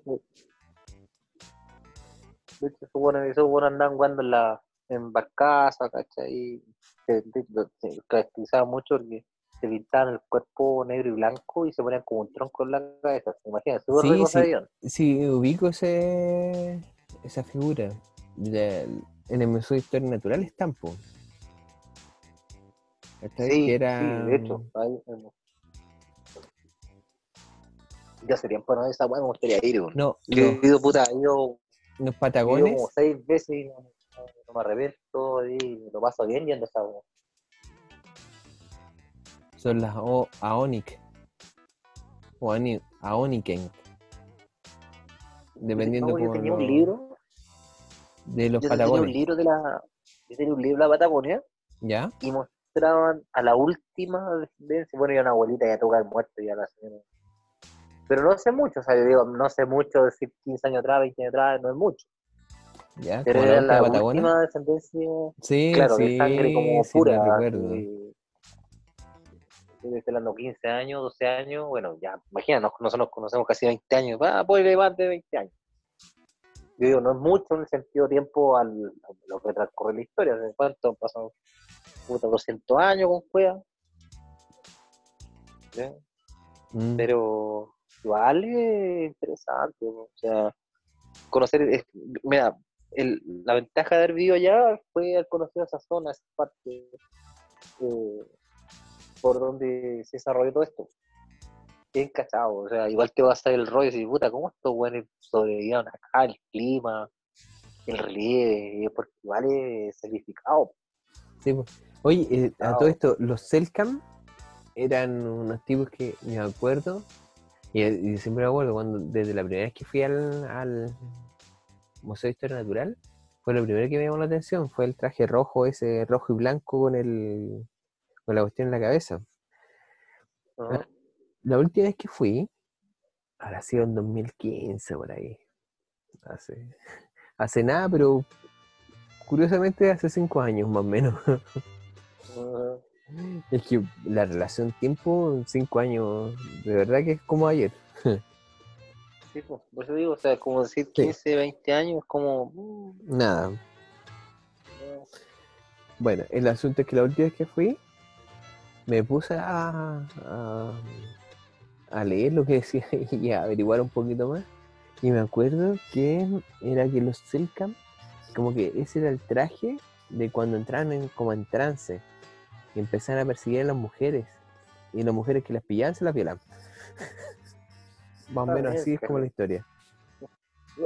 hecho, esos buenos, andaban jugando en la en barcaza, ¿cachai? Se, se- caracterizaban mucho porque se pintaban el cuerpo negro y blanco y se ponían como un tronco en la cabeza. Imagínate, Sí, sí. Sí, ubico ese, esa figura. En el Museo de Historia Natural están, po. Sí, era... sí, de hecho. Ya hace tiempo no esa weá, me gustaría ir. No, Yo he ido, puta, he ido, los he ido patagones como seis veces y no, no- no me arrepiento y lo paso bien yendo a esa weá. son las o- Aonic. O Ani- Aoniken. Dependiendo No, yo tenía un libro, de los yo tenía un Patagones. libro de la, yo tenía un libro de la Patagonia ¿Ya? y mostraban a la última descendencia, bueno, ya una abuelita ya toca el muerto ya la señora. Pero no sé mucho, o sea, yo digo, no sé mucho, decir 15 años atrás, 20 años atrás, no es mucho. ¿Ya? Pero ¿Como la era la Patagonia? última descendencia, Sí, claro, sí, de sangre como sí, pura. la recuerdo. Estoy hablando 15 años, 12 años, bueno, ya, imagina, nos- nosotros nos conocemos casi 20 años, va, puede más de 20 años. Yo digo, no es mucho en el sentido de tiempo al, a lo que transcurre la historia, ¿de cuánto han pasado? Puta, 200 años con Cueva. ¿Ya? Mm, Pero igual es interesante, o sea, conocer, es- mira, el- la ventaja de haber vivido allá fue al conocer esa zona, esa parte eh, por donde se desarrolló todo esto. Bien cachado, o sea, igual te vas a ver el rollo y dices, puta, ¿cómo estos buenos sobrevivieron acá? El clima, el relieve, porque igual es sacrificado. sí, po. Oye, eh, a todo esto, los Selcam eran unos tipos que me acuerdo, y, y siempre me acuerdo cuando desde la primera vez que fui al, al Museo de Historia Natural, fue lo primero que me llamó la atención, fue el traje rojo, ese rojo y blanco con el con la cuestión en la cabeza. Ah. La última vez que fui, habrá sido en 2015 por ahí. Hace, hace nada, pero curiosamente hace cinco años más o menos. Es que la relación tiempo, cinco años, de verdad que es como ayer. Sí, pues, por eso digo, o sea, como decir 15, 20 años, como... mm, Nada. no. Bueno, el asunto es que la última vez que fui, me puse a, a, a leer lo que decía y a averiguar un poquito más. Y me acuerdo que era que los Selkam, como que ese era el traje de cuando entraban en, como en trance y empezaban a perseguir a las mujeres. Y las mujeres que las pillaban se las violaban. Más o menos así es como la historia.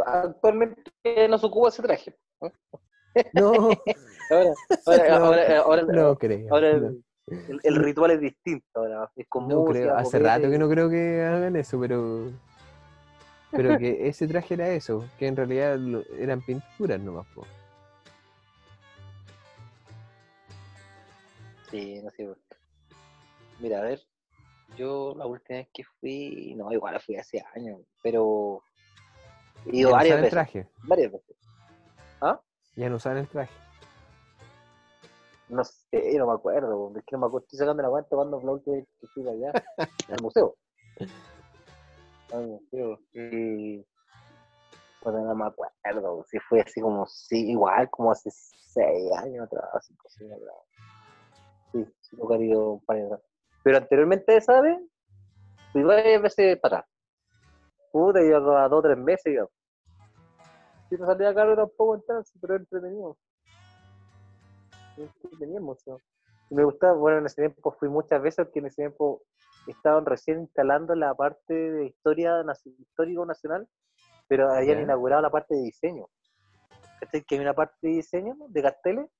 Actualmente no se ocupa ese traje. No, Ahora, ahora, No, ahora, ahora, no creo. ahora no. el, ritual es distinto. Ahora es con No música, creo, hace rato que no creo que hagan eso, pero. Pero que ese traje era eso, que en realidad eran pinturas nomás, po. Sí, no sé. por qué. Mira, a ver, yo la última vez que fui, no, igual fui hace años, pero he ido varias usaban el veces. traje, Varias veces. ¿Ah? ya no usaban el traje. No sé, no me acuerdo, es que no me acuerdo, estoy sacando la cuenta cuando fue la última vez que fui allá, al museo. Al museo. Y bueno, no me acuerdo, si fue así como, sí, igual como hace seis años atrás, cinco años atrás. Sí, sí, ido un par de atrás. Pero anteriormente, de esa vez, fui varias veces para atrás. Puta, iba cada dos o tres meses, yo. Si no salía caro tampoco en trance, pero entretenido. Entretenido mucho. Y me gustaba, bueno, en ese tiempo fui muchas veces porque en ese tiempo estaban recién instalando la parte de historia histórico nacional, pero habían inaugurado la parte de diseño. Que hay una parte de diseño de carteles.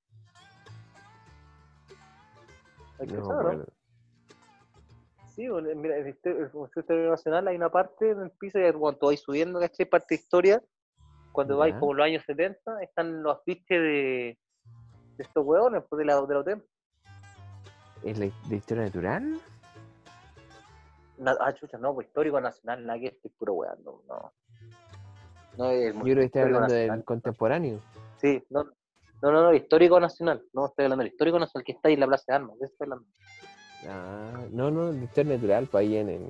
Sí, mira, en el el Museo Histórico Nacional hay una parte en el piso y cuando tú vas subiendo, ¿cachai? Parte de historia, cuando vais como los años 70, están los afiches de, de estos hueones, pues, de la, del hotel. ¿Es la de historia natural? Na- ah, chucha, no, pues histórico nacional, nada que estoy puro weando, no. No es Yo creo que estás hablando del nacional. contemporáneo. Sí, no, no, no, no, histórico nacional. No, estoy hablando del histórico nacional que está ahí en la Plaza de Armas. de estoy hablando. Ah, no, no, de historia natural, pues ahí en, en,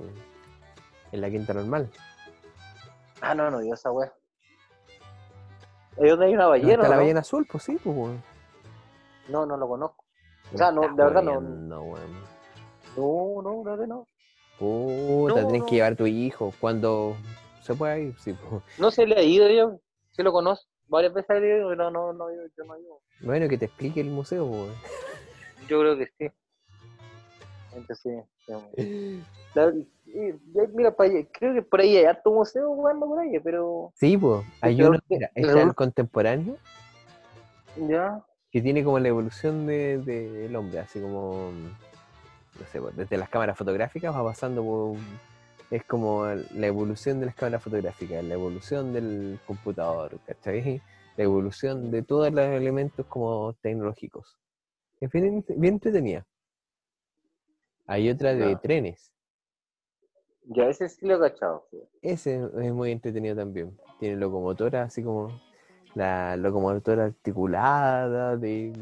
en la quinta normal. Ah, no, no, digo esa wea. Ahí donde hay una ¿No ballena. está la ¿no? ballena azul, pues sí, pues weón. No, no lo conozco. O sea, no, de verdad no. jodiendo, weón. No, no, no, no. Puta, No, tenés no. que llevar a tu hijo cuando se pueda ir, sí, pues. No se le ha ido yo. Sí lo conozco. Varias veces he ido, pero no, no, yo, yo no ido. Bueno, que te explique el museo, weón. Yo creo que sí. Entonces, sí. La- mira, pa' allá, creo que por ahí hay harto museo jugando por ahí, pero Sí, pues, hay uno, que- mira, está el contemporáneo, ya. que tiene como la evolución de- del hombre, así como, no sé, pues, desde las cámaras fotográficas va pasando por, es como la evolución de las cámaras fotográficas, la evolución del computador, ¿cachai? La evolución de todos los elementos como tecnológicos. Es bien, bien entretenida. Hay otra de trenes. Ya, ese sí lo he cachado. sí. Ese es muy entretenido también. Tiene locomotora, así como la locomotora articulada de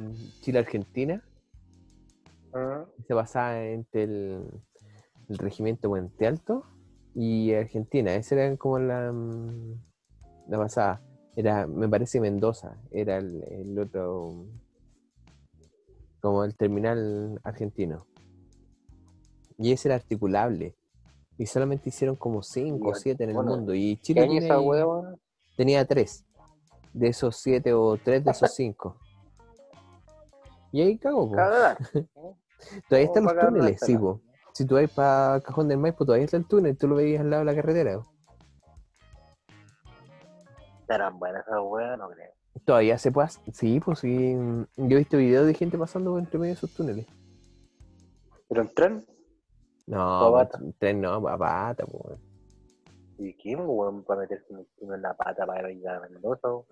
Chile-Argentina. Ah, Se basaba entre el, el regimiento Puente Alto y Argentina. Esa era como la, mm, la basada. Era, me parece Mendoza, era el, el otro, como el terminal argentino. Y ese era articulable. Y solamente hicieron como 5 o Ya, 7 en el bueno, mundo. Y ¿Qué Chile tiene esa hueva? tenía 3 de esos 7 o 3 de esos 5. Y ahí cago. Todavía están los túneles, sí, po. Si tú vas para Cajón del Maipo, todavía está el túnel, tú lo veías al lado de la carretera. Estarán buenas esas no creo. Todavía se puede. hacer- Sí, pues sí. Yo he visto videos de gente pasando por entre medio de esos túneles. ¿Pero en tren? No, pues, tren no, pa' pata, po. ¿Y qué, weón, para meterse en, en la pata para ir a Mendoza? weón?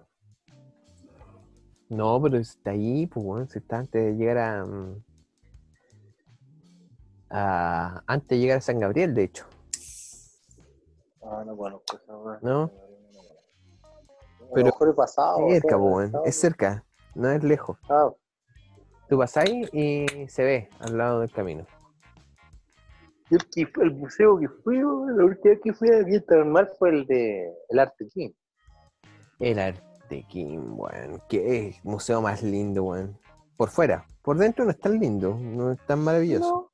No, pero está ahí, pues, bueno, si está antes de llegar a, mm, a- Antes de llegar a San Gabriel, de hecho. Ah, no. A Pero- lo mejor he pasado. cerca, pues, bueno, pasado. es cerca, no es lejos. Ah, Tú vas ahí y se ve al lado del camino. yo el, el museo que fui, la última vez que fui a Normal fue el de el Arte King. El Artequín, weón. Qué museo más lindo, weón. Por fuera. Por dentro no es tan lindo, no es tan maravilloso.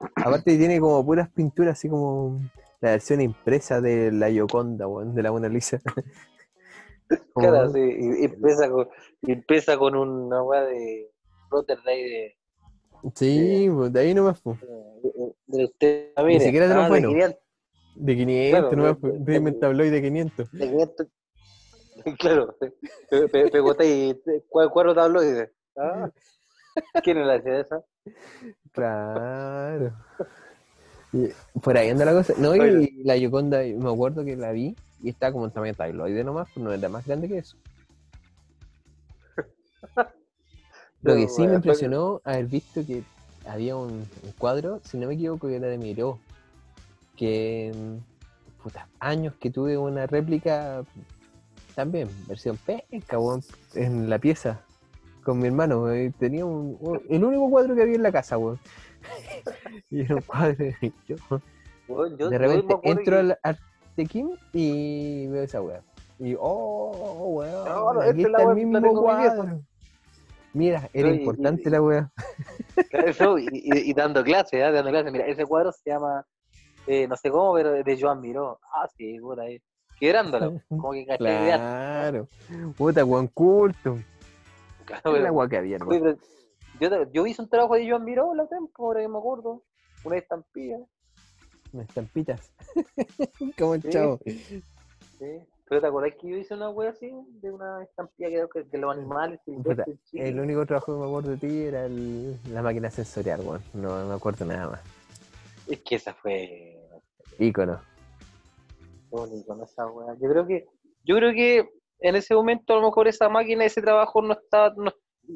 No, Aparte tiene como puras pinturas, así como la versión impresa de la Gioconda, weón, de la Mona Lisa. Como- Claro, sí, y, empieza con, empieza con una weá de Rotterdam de, Sí, pues, de ahí nomás, pues. de, de usted. Ah, mire, siquiera de los ah, buenos. 500, De 500, Claro, de- pues, de- de tabloide de 500. de 500. Claro, pe, pe, pegota y cuatro, cuatro tabloides. Ah, ¿Quién es la hacía esa? Claro. Y por ahí anda la cosa. No, y Oye. la Gioconda, me acuerdo que la vi y está como en tamaño tabloide nomás, pues no era más grande que eso. Lo que sí me impresionó haber visto que había un, un cuadro, si no me equivoco, que era de Miró, que mm, puta, años que tuve una réplica también, versión weón, en la pieza con mi hermano. eh, Tenía un, un- el único cuadro que había en la casa, weón. y era un cuadro de yo. Bueno, yo- De repente entro que- al Artequín y veo esa weá. Y oh, weón, No, no, aquí esta es la está el mismo cuadro. Mira, era No, y- importante y- la weá. Eso, y, dando clases, ¿ah? dando clases. Mira, ese cuadro se llama, eh, no sé cómo, pero de Joan Miró. Ah, sí, por ahí. Quebrándola, como que. Claro. Puta, weón, culto. Claro, pero- weá que había, Oye, hermano. pero yo, yo hice un trabajo de Joan Miró la tiempo, ahora que me acuerdo. Una estampilla. Unas estampitas. Como el Sí. chavo. ¿sí? Pero te acordás que yo hice una wea así, de una estampilla creo que de los animales Chile? El único trabajo que me acuerdo de ti era el- la máquina sensorial, weón. No me acuerdo nada más. Es que esa fue Ícono. Esa wea. Yo creo que, yo creo que en ese momento a lo mejor esa máquina, ese trabajo no estaba, no,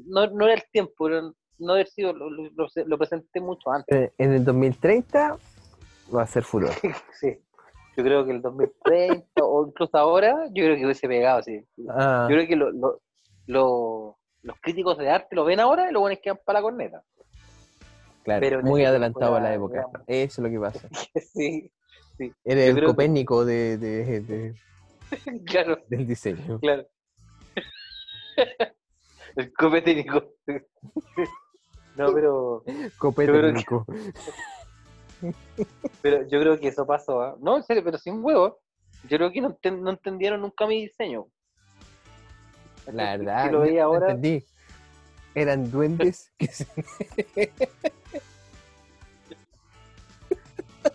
no, no era el tiempo, no haber sido, lo, lo- lo- lo presenté mucho antes. Eh, En el 2030 va a ser furor. Sí. Yo creo que el 2030 o incluso ahora, yo creo que hubiese pegado, sí. Ah, Yo creo que lo- lo- lo- los críticos de arte lo ven ahora y lo buenos quedan para la corneta. claro. pero muy adelantado a la época. Eso es lo que pasa. sí, Eres Yo el que- copérnico de, de- de- claro, del diseño. claro. El copetécnico. No, pero, Copérnico. pero yo creo que eso pasó. ¿ah? No, en serio, pero sin huevo. Yo creo que no, enten- no entendieron nunca mi diseño. La verdad, lo veía ahora, entendí. Eran duendes que se...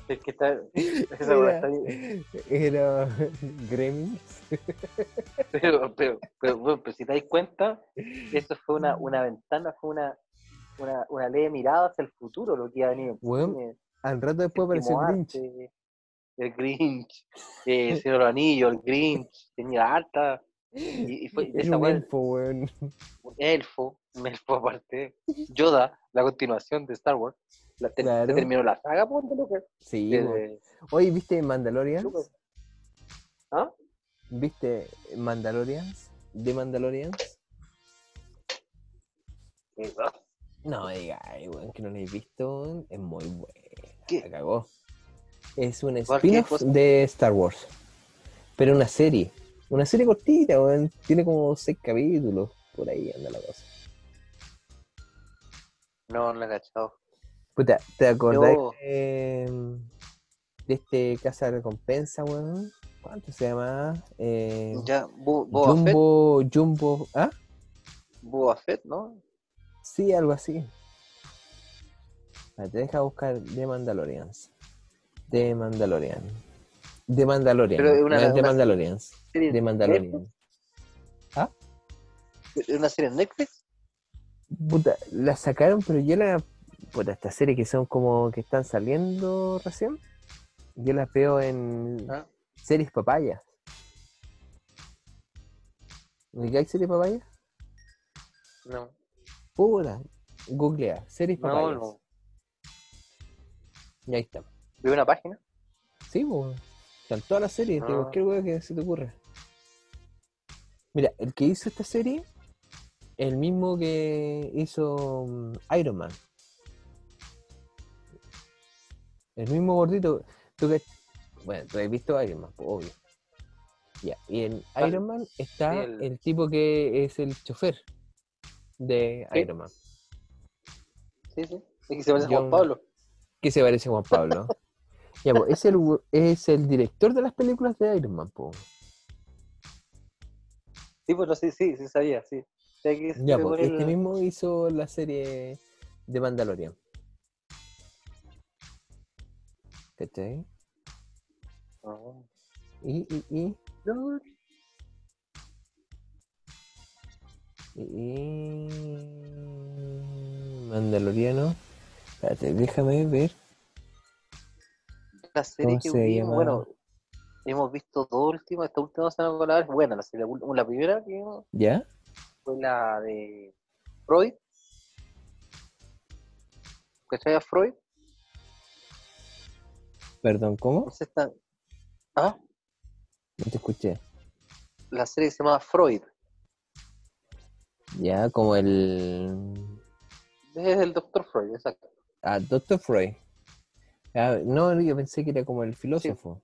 es que está, esa está bien. Era gremlins. Pero, pero, pero, bueno, pero si te das cuenta, eso fue una, una ventana, fue una, una, una leve mirada hacia el futuro, lo que iba a venir. cine, Al rato después apareció séptimo Grinch. arte, El Grinch, eh, el Señor Anillo, el Grinch, tenía harta. Y, y fue esa un elfo, weón. un elfo, un elfo aparte. Yoda, la continuación de Star Wars. La, te- Claro. se terminó la saga, ponte Lucas. Sí, de- weón. de- Oye, ¿viste Mandalorian? ¿Ah? ¿Viste Mandalorians? ¿De Mandalorians? No, diga, weón, que no lo he visto. Es muy buena. ¿Qué? La cagó. Es un ¿Cuál qué spin-off de Star Wars. Pero una serie. Una serie cortita, weón. Tiene como seis capítulos. Por ahí anda la cosa. No, no la he cachado. Puta, ¿te acordás Yo- de, de este Casa de Recompensa, weón? ¿Cuánto se llama? Eh, Ya, Bo- Boba Fett, Jumbo, Jumbo, ¿ah? Boba Fett, ¿no? Sí, algo así. Ah, Te deja buscar The Mandalorians. The Mandalorian. The Mandalorian. Pero una- no The Mandalorians. Serie The Mandalorian. ¿Es una serie en Netflix? Puta, la sacaron, pero yo la. Puta, estas series que son como que están saliendo recién. Yo las veo en Ah. series papayas. ¿Me hay series papayas? No, Puta, googlea, series papayas. no. Y ahí está. ¿Veo una página? Sí, pues. Están todas las series, de Ah. cualquier hueá que se te ocurra. Mira, el que hizo esta serie, el mismo que hizo mm, Iron Man. El mismo gordito. Tú que, bueno, tú has visto Iron Man, pues, obvio. Ya, y en ¿Cuál? Iron Man está Sí, el- el... tipo que es el chofer de Sí. Iron Man. Sí, sí. Es que se parece a Juan Pablo. Que se parece a Juan Pablo. ya, pues, es el, es el director de las películas de Iron Man, pues. Sí, pues no, sí, sí, sí sabía, sí. Que Ya, pues, este el- mismo hizo la serie de Mandalorian. ¿Cachai? Ah. Y, y, y, No, y, y- Mandaloriano. Espérate, déjame ver. La serie ¿Cómo que se vimos, bueno, hemos visto dos últimas, esta última semana con la es buena, la, serie, la primera que vimos ¿Ya? fue la de Freud. ¿Cachai a Freud? Perdón, ¿cómo? Entonces está... Ah, No te escuché. la serie se llama Freud. Ya, como el. Es el doctor Freud, exacto. Ah, Dr. Freud. Ah, no, yo pensé que era como el filósofo.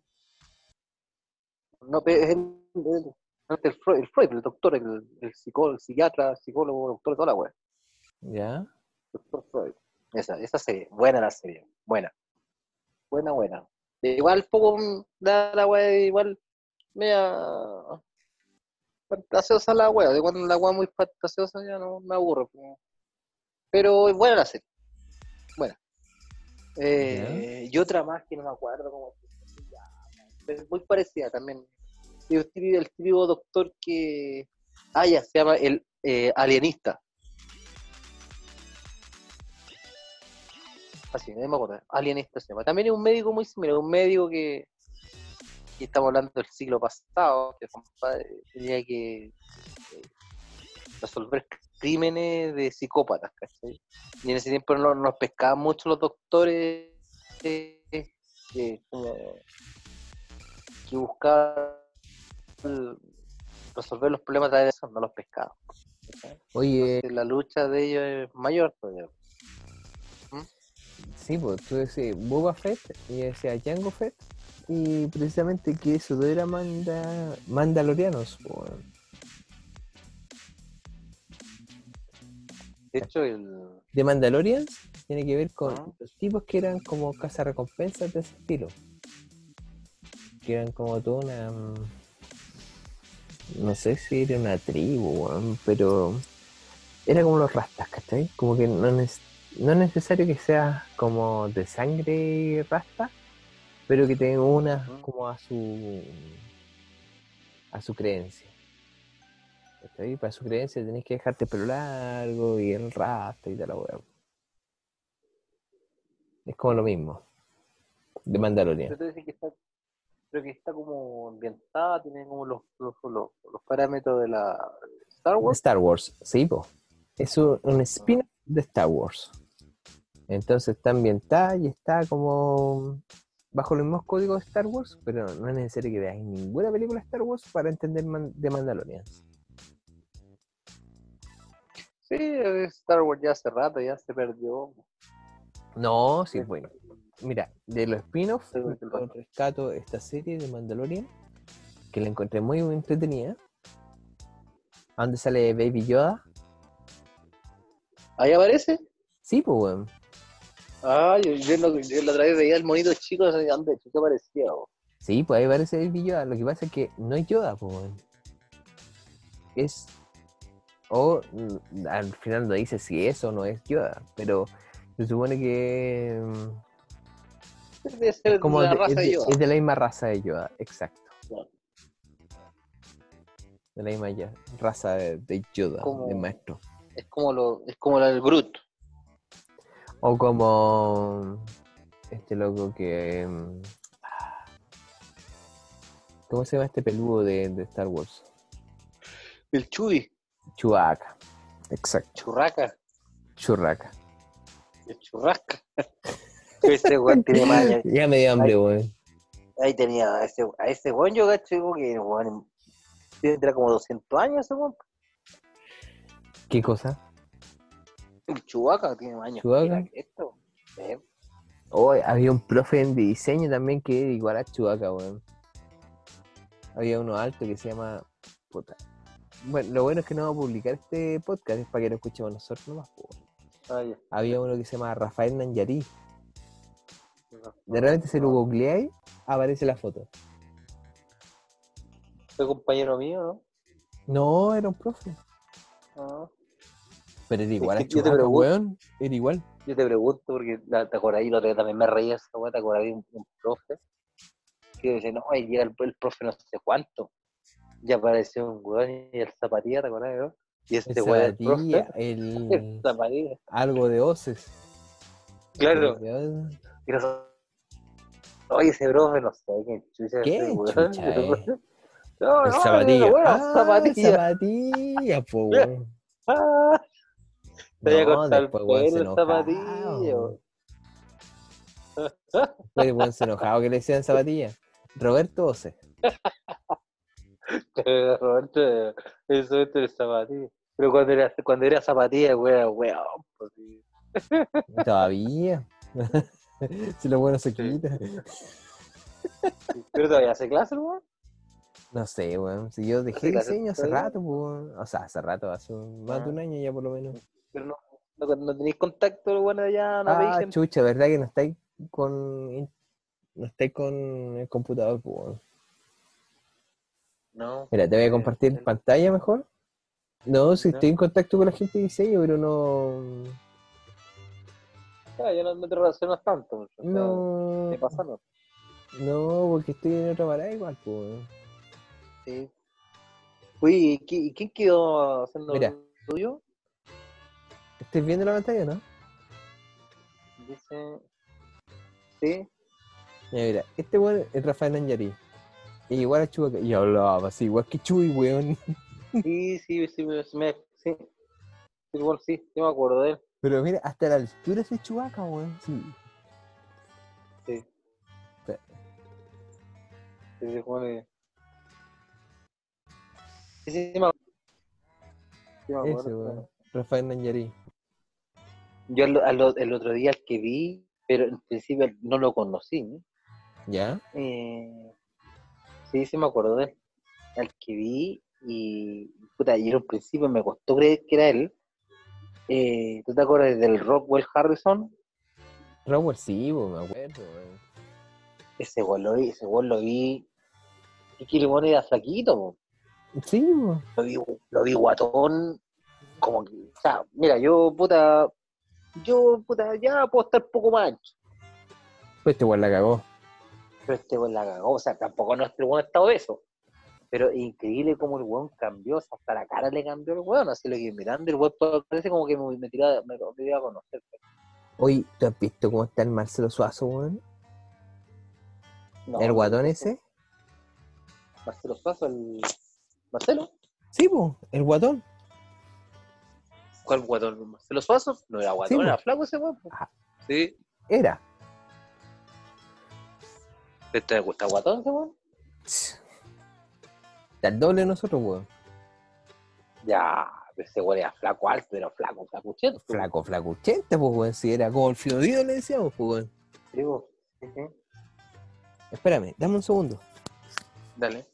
No, pero es el, el, el Freud, el Freud, el doctor, el, el psicólogo, el psiquiatra, psicólogo, doctor, toda la wea. ¿Ya? Doctor Freud. Esa, esa serie, buena la serie, buena. Buena, buena. Igual poco da la wea, igual media fantasiosa la wea, de cuando la wea muy fantasiosa ya no me aburre. como- Pero es buena la serie. Buena. Eh, y otra más que no me acuerdo cómo muy parecida también. El el doctor que. Ah, ya, se llama el eh, alienista. Así, no me acuerdo. Alienista se llama. También es un médico muy similar, un médico que, que estamos hablando del siglo pasado, que tenía que eh, resolver crímenes de psicópatas, ¿cachai? Y en ese tiempo no nos pescaban mucho los doctores eh, eh, que buscaban resolver los problemas de eso, no los pescaban. ¿cachai? Oye, Entonces, la lucha de ellos es mayor todavía. Sí, pues tú decías Boba Fett y yo decía Jango Fett. Y precisamente que eso no era manda, mandalorianos. po. De hecho, el, De Mandalorians tiene que ver con Ah. los tipos que eran como cazarrecompensas de ese estilo. Que eran como toda una. mm, no sé si era una tribu, pero era como los rastas, ¿cachai? Como que no, es no es necesario que sea como de sangre rasta, pero que tenga una como a su a su creencia. Para su creencia tenés que dejarte pelo largo y el rasta y tal la. Es como lo mismo. De Mandalorian. Dice que está, creo que está como ambientada, tiene como los, los, los, los parámetros de la Star Wars. Star Wars, sí, po. Es un, un spin de Star Wars. Entonces está ambientada y está como bajo los mismos códigos de Star Wars, pero no es necesario que veáis ninguna película de Star Wars para entender Man- de Mandalorian. Sí, Star Wars ya hace rato, ya se perdió. No, sí, bueno. Mira, de los spin-offs, Sí, rescato esta serie de Mandalorian, que la encontré muy, muy entretenida. ¿A dónde sale Baby Yoda? ¿Ahí aparece? Sí, pues, weón. Ah, yo, yo, la otra vez veía el monito chico de chico aparecía. bo. Sí, pues ahí aparece Baby Yoda. Lo que pasa es que no es Yoda, pues. Es. O mm, al final no dice si es o no es Yoda, pero se supone que. mm, Debe ser como de la de- raza es, de de, Yoda. es de la misma raza de Yoda, exacto. Claro. De la misma ya- raza de, de Yoda, Como- de maestro. Es como lo, es como la del Groot. O como este loco que. mm, ¿Cómo se llama este peludo de, de Star Wars? El Chuy, Chewbacca. Exacto. Churraca, Churraca. el Churrasca. ese weón tiene maña. Ya me dio hambre, weón. Ahí tenía a ese, a ese weón yo cacho que weón tendrá como 200 años ese weón. ¿Qué cosa? El Chubaca tiene. Mira que esto. eh, Oh, había un profe en diseño también que era igual a Chewbacca, weón. Había uno alto que se llama. Puta. Bueno, lo bueno es que no vamos a publicar este podcast, es para que lo escuchemos nosotros nomás. ah. Había uno que se llama Rafael Nanyarí. De repente se lo googleáis, aparece la foto. Fue compañero mío, ¿no? No, era un profe. Ah. Pero era igual Es que yo te pregunto- weón. Era igual. Yo te pregunto, porque la- te acordás, y la otra vez también me reía esa weá, te acordás un, un profe que dice, no, ahí llega el, el profe no sé cuánto. Ya apareció un weón y el zapatilla, ¿te acordás, no? Y este El weón, el zapatilla, profe, el el. zapatilla. algo de oces. Claro, ¿Qué y oye, ese profe, no sé, qué chucha ¿Qué ese weón. chucha? No, El no, zapatilla. bueno, ah, zapatilla. zapatilla, po, weón. Ah, te No, después, weón, se enojaba. Después, weón, se enojaba que le decían zapatilla. Roberto Ose. Roberto, eso es el zapatilla. Pero cuando era, cuando era zapatilla, weón, weón. pues. Todavía. si lo bueno se quita. Pero todavía hace clase, weón. No sé, weón. Si yo dejé diseño hace rato, weón. O sea, hace rato, hace un- más de un año ya por lo menos. Pero no, no, no tenéis contacto, bueno, allá, no ah, veis. chucha, ¿verdad que no estáis con. No estáis con el computador, pues? No. Mira, te voy a eh, compartir el- pantalla mejor. No, si estoy en contacto con la gente de diseño, pero no. Ya, ya no, no te relacionas tanto. o sea, No. ¿Qué pasa? No. No, porque estoy en otra parada igual, pues. Sí. Oye, ¿y qui- y quién quedó haciendo Mira. lo tuyo? ¿Estás viendo la pantalla, no? Dice. Sí. Mira, mira, este weón es Rafael Nanjari. Y igual a Chubaca. Y hablaba así, igual que Chuy, weón. Sí, sí, sí, sí, me- sí. Bueno, sí, sí me acuerdo de él. Pero mira, hasta la altura de Chubaca, weón. Sí. Sí. Sí. Sí, sí, bueno, sí, sí, sí, me acuerdo. Sí, me acuerdo, Ese, weón. Rafael Nanjari. Yo al- al- el otro día el que vi, pero en principio no lo conocí. ¿no? ¿Ya? Eh, sí, sí me acuerdo de él. Al que vi y, puta, y en un principio me costó creer que era él. Eh, ¿Tú te acuerdas del Rockwell Harrison? Robert, sí, weón, me acuerdo, weón. Ese gol lo vi, ese gol lo vi. Y que el weón era flaquito, po. Sí, po. Lo vi, lo vi guatón, como que, o sea, mira, yo, puta, yo, puta, ya puedo estar poco más ancho. Pues este igual la cagó. Pero este weón la cagó, o sea, tampoco nuestro weón está obeso. Pero increíble cómo el weón cambió, o sea, hasta la cara le cambió el weón, así lo que mirando, el weón parece como que me, me tiraba, me, me iba a conocer. Oye, ¿tú has visto cómo está el Marcelo Suazo, weón? No, ¿El guatón ese? Marcelo Suazo, el... ¿Marcelo? Sí, po, el guatón. ¿Cuál guatón? ¿Marcelo Suazo? No era guatón, Sí, era flaco ese weón. po. Ajá. Sí. Era. ¿Este está guatón ese weón? Está el doble de nosotros, weón. Ya, ese weón era flaco alto, pero flaco, flacuchento. Flaco, flacuchente, pues, weón. Si era como el Fiodío, le decíamos, pues, weón. Sí. Espérame, dame un segundo. Dale.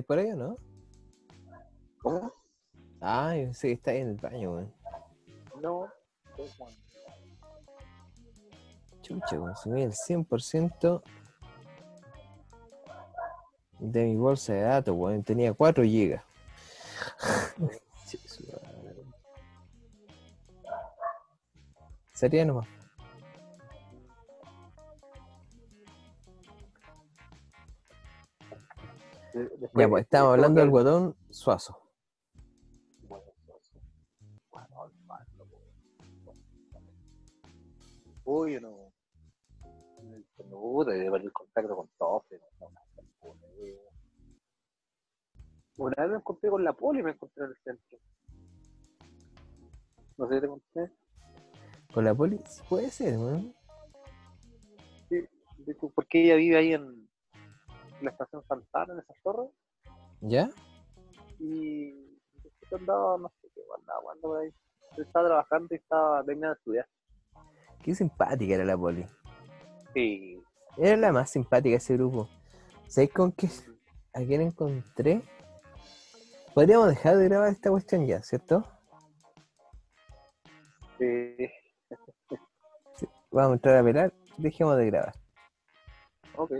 ¿Es por ahí o no? ¿Cómo? Ay, sí, está ahí en el baño, weón. No. Chucha, consumí el 100% de mi bolsa de datos, weón. Tenía 4 gigas. Che, su madre. Sería nomás. Ya, pues estábamos hablando del guatón suazo. Uy, no. No, puta, de perder contacto con todos. no, no, no, no. Una vez me encontré con la poli y me encontré en el centro. No sé si te conté. Con la poli, puede ser, weón. Sí, porque ella vive ahí en la estación Santana, en esa torre. ¿Ya? Y yo andaba, no sé qué, andaba jugando por ahí. Estaba trabajando y estaba terminando de estudiar. Qué simpática era la poli. Sí. Era la más simpática ese grupo. ¿Sabéis con qué? ¿A quién encontré? Podríamos dejar de grabar esta cuestión ya, ¿cierto? Sí. Vamos a entrar a pelar, dejemos de grabar. Ok.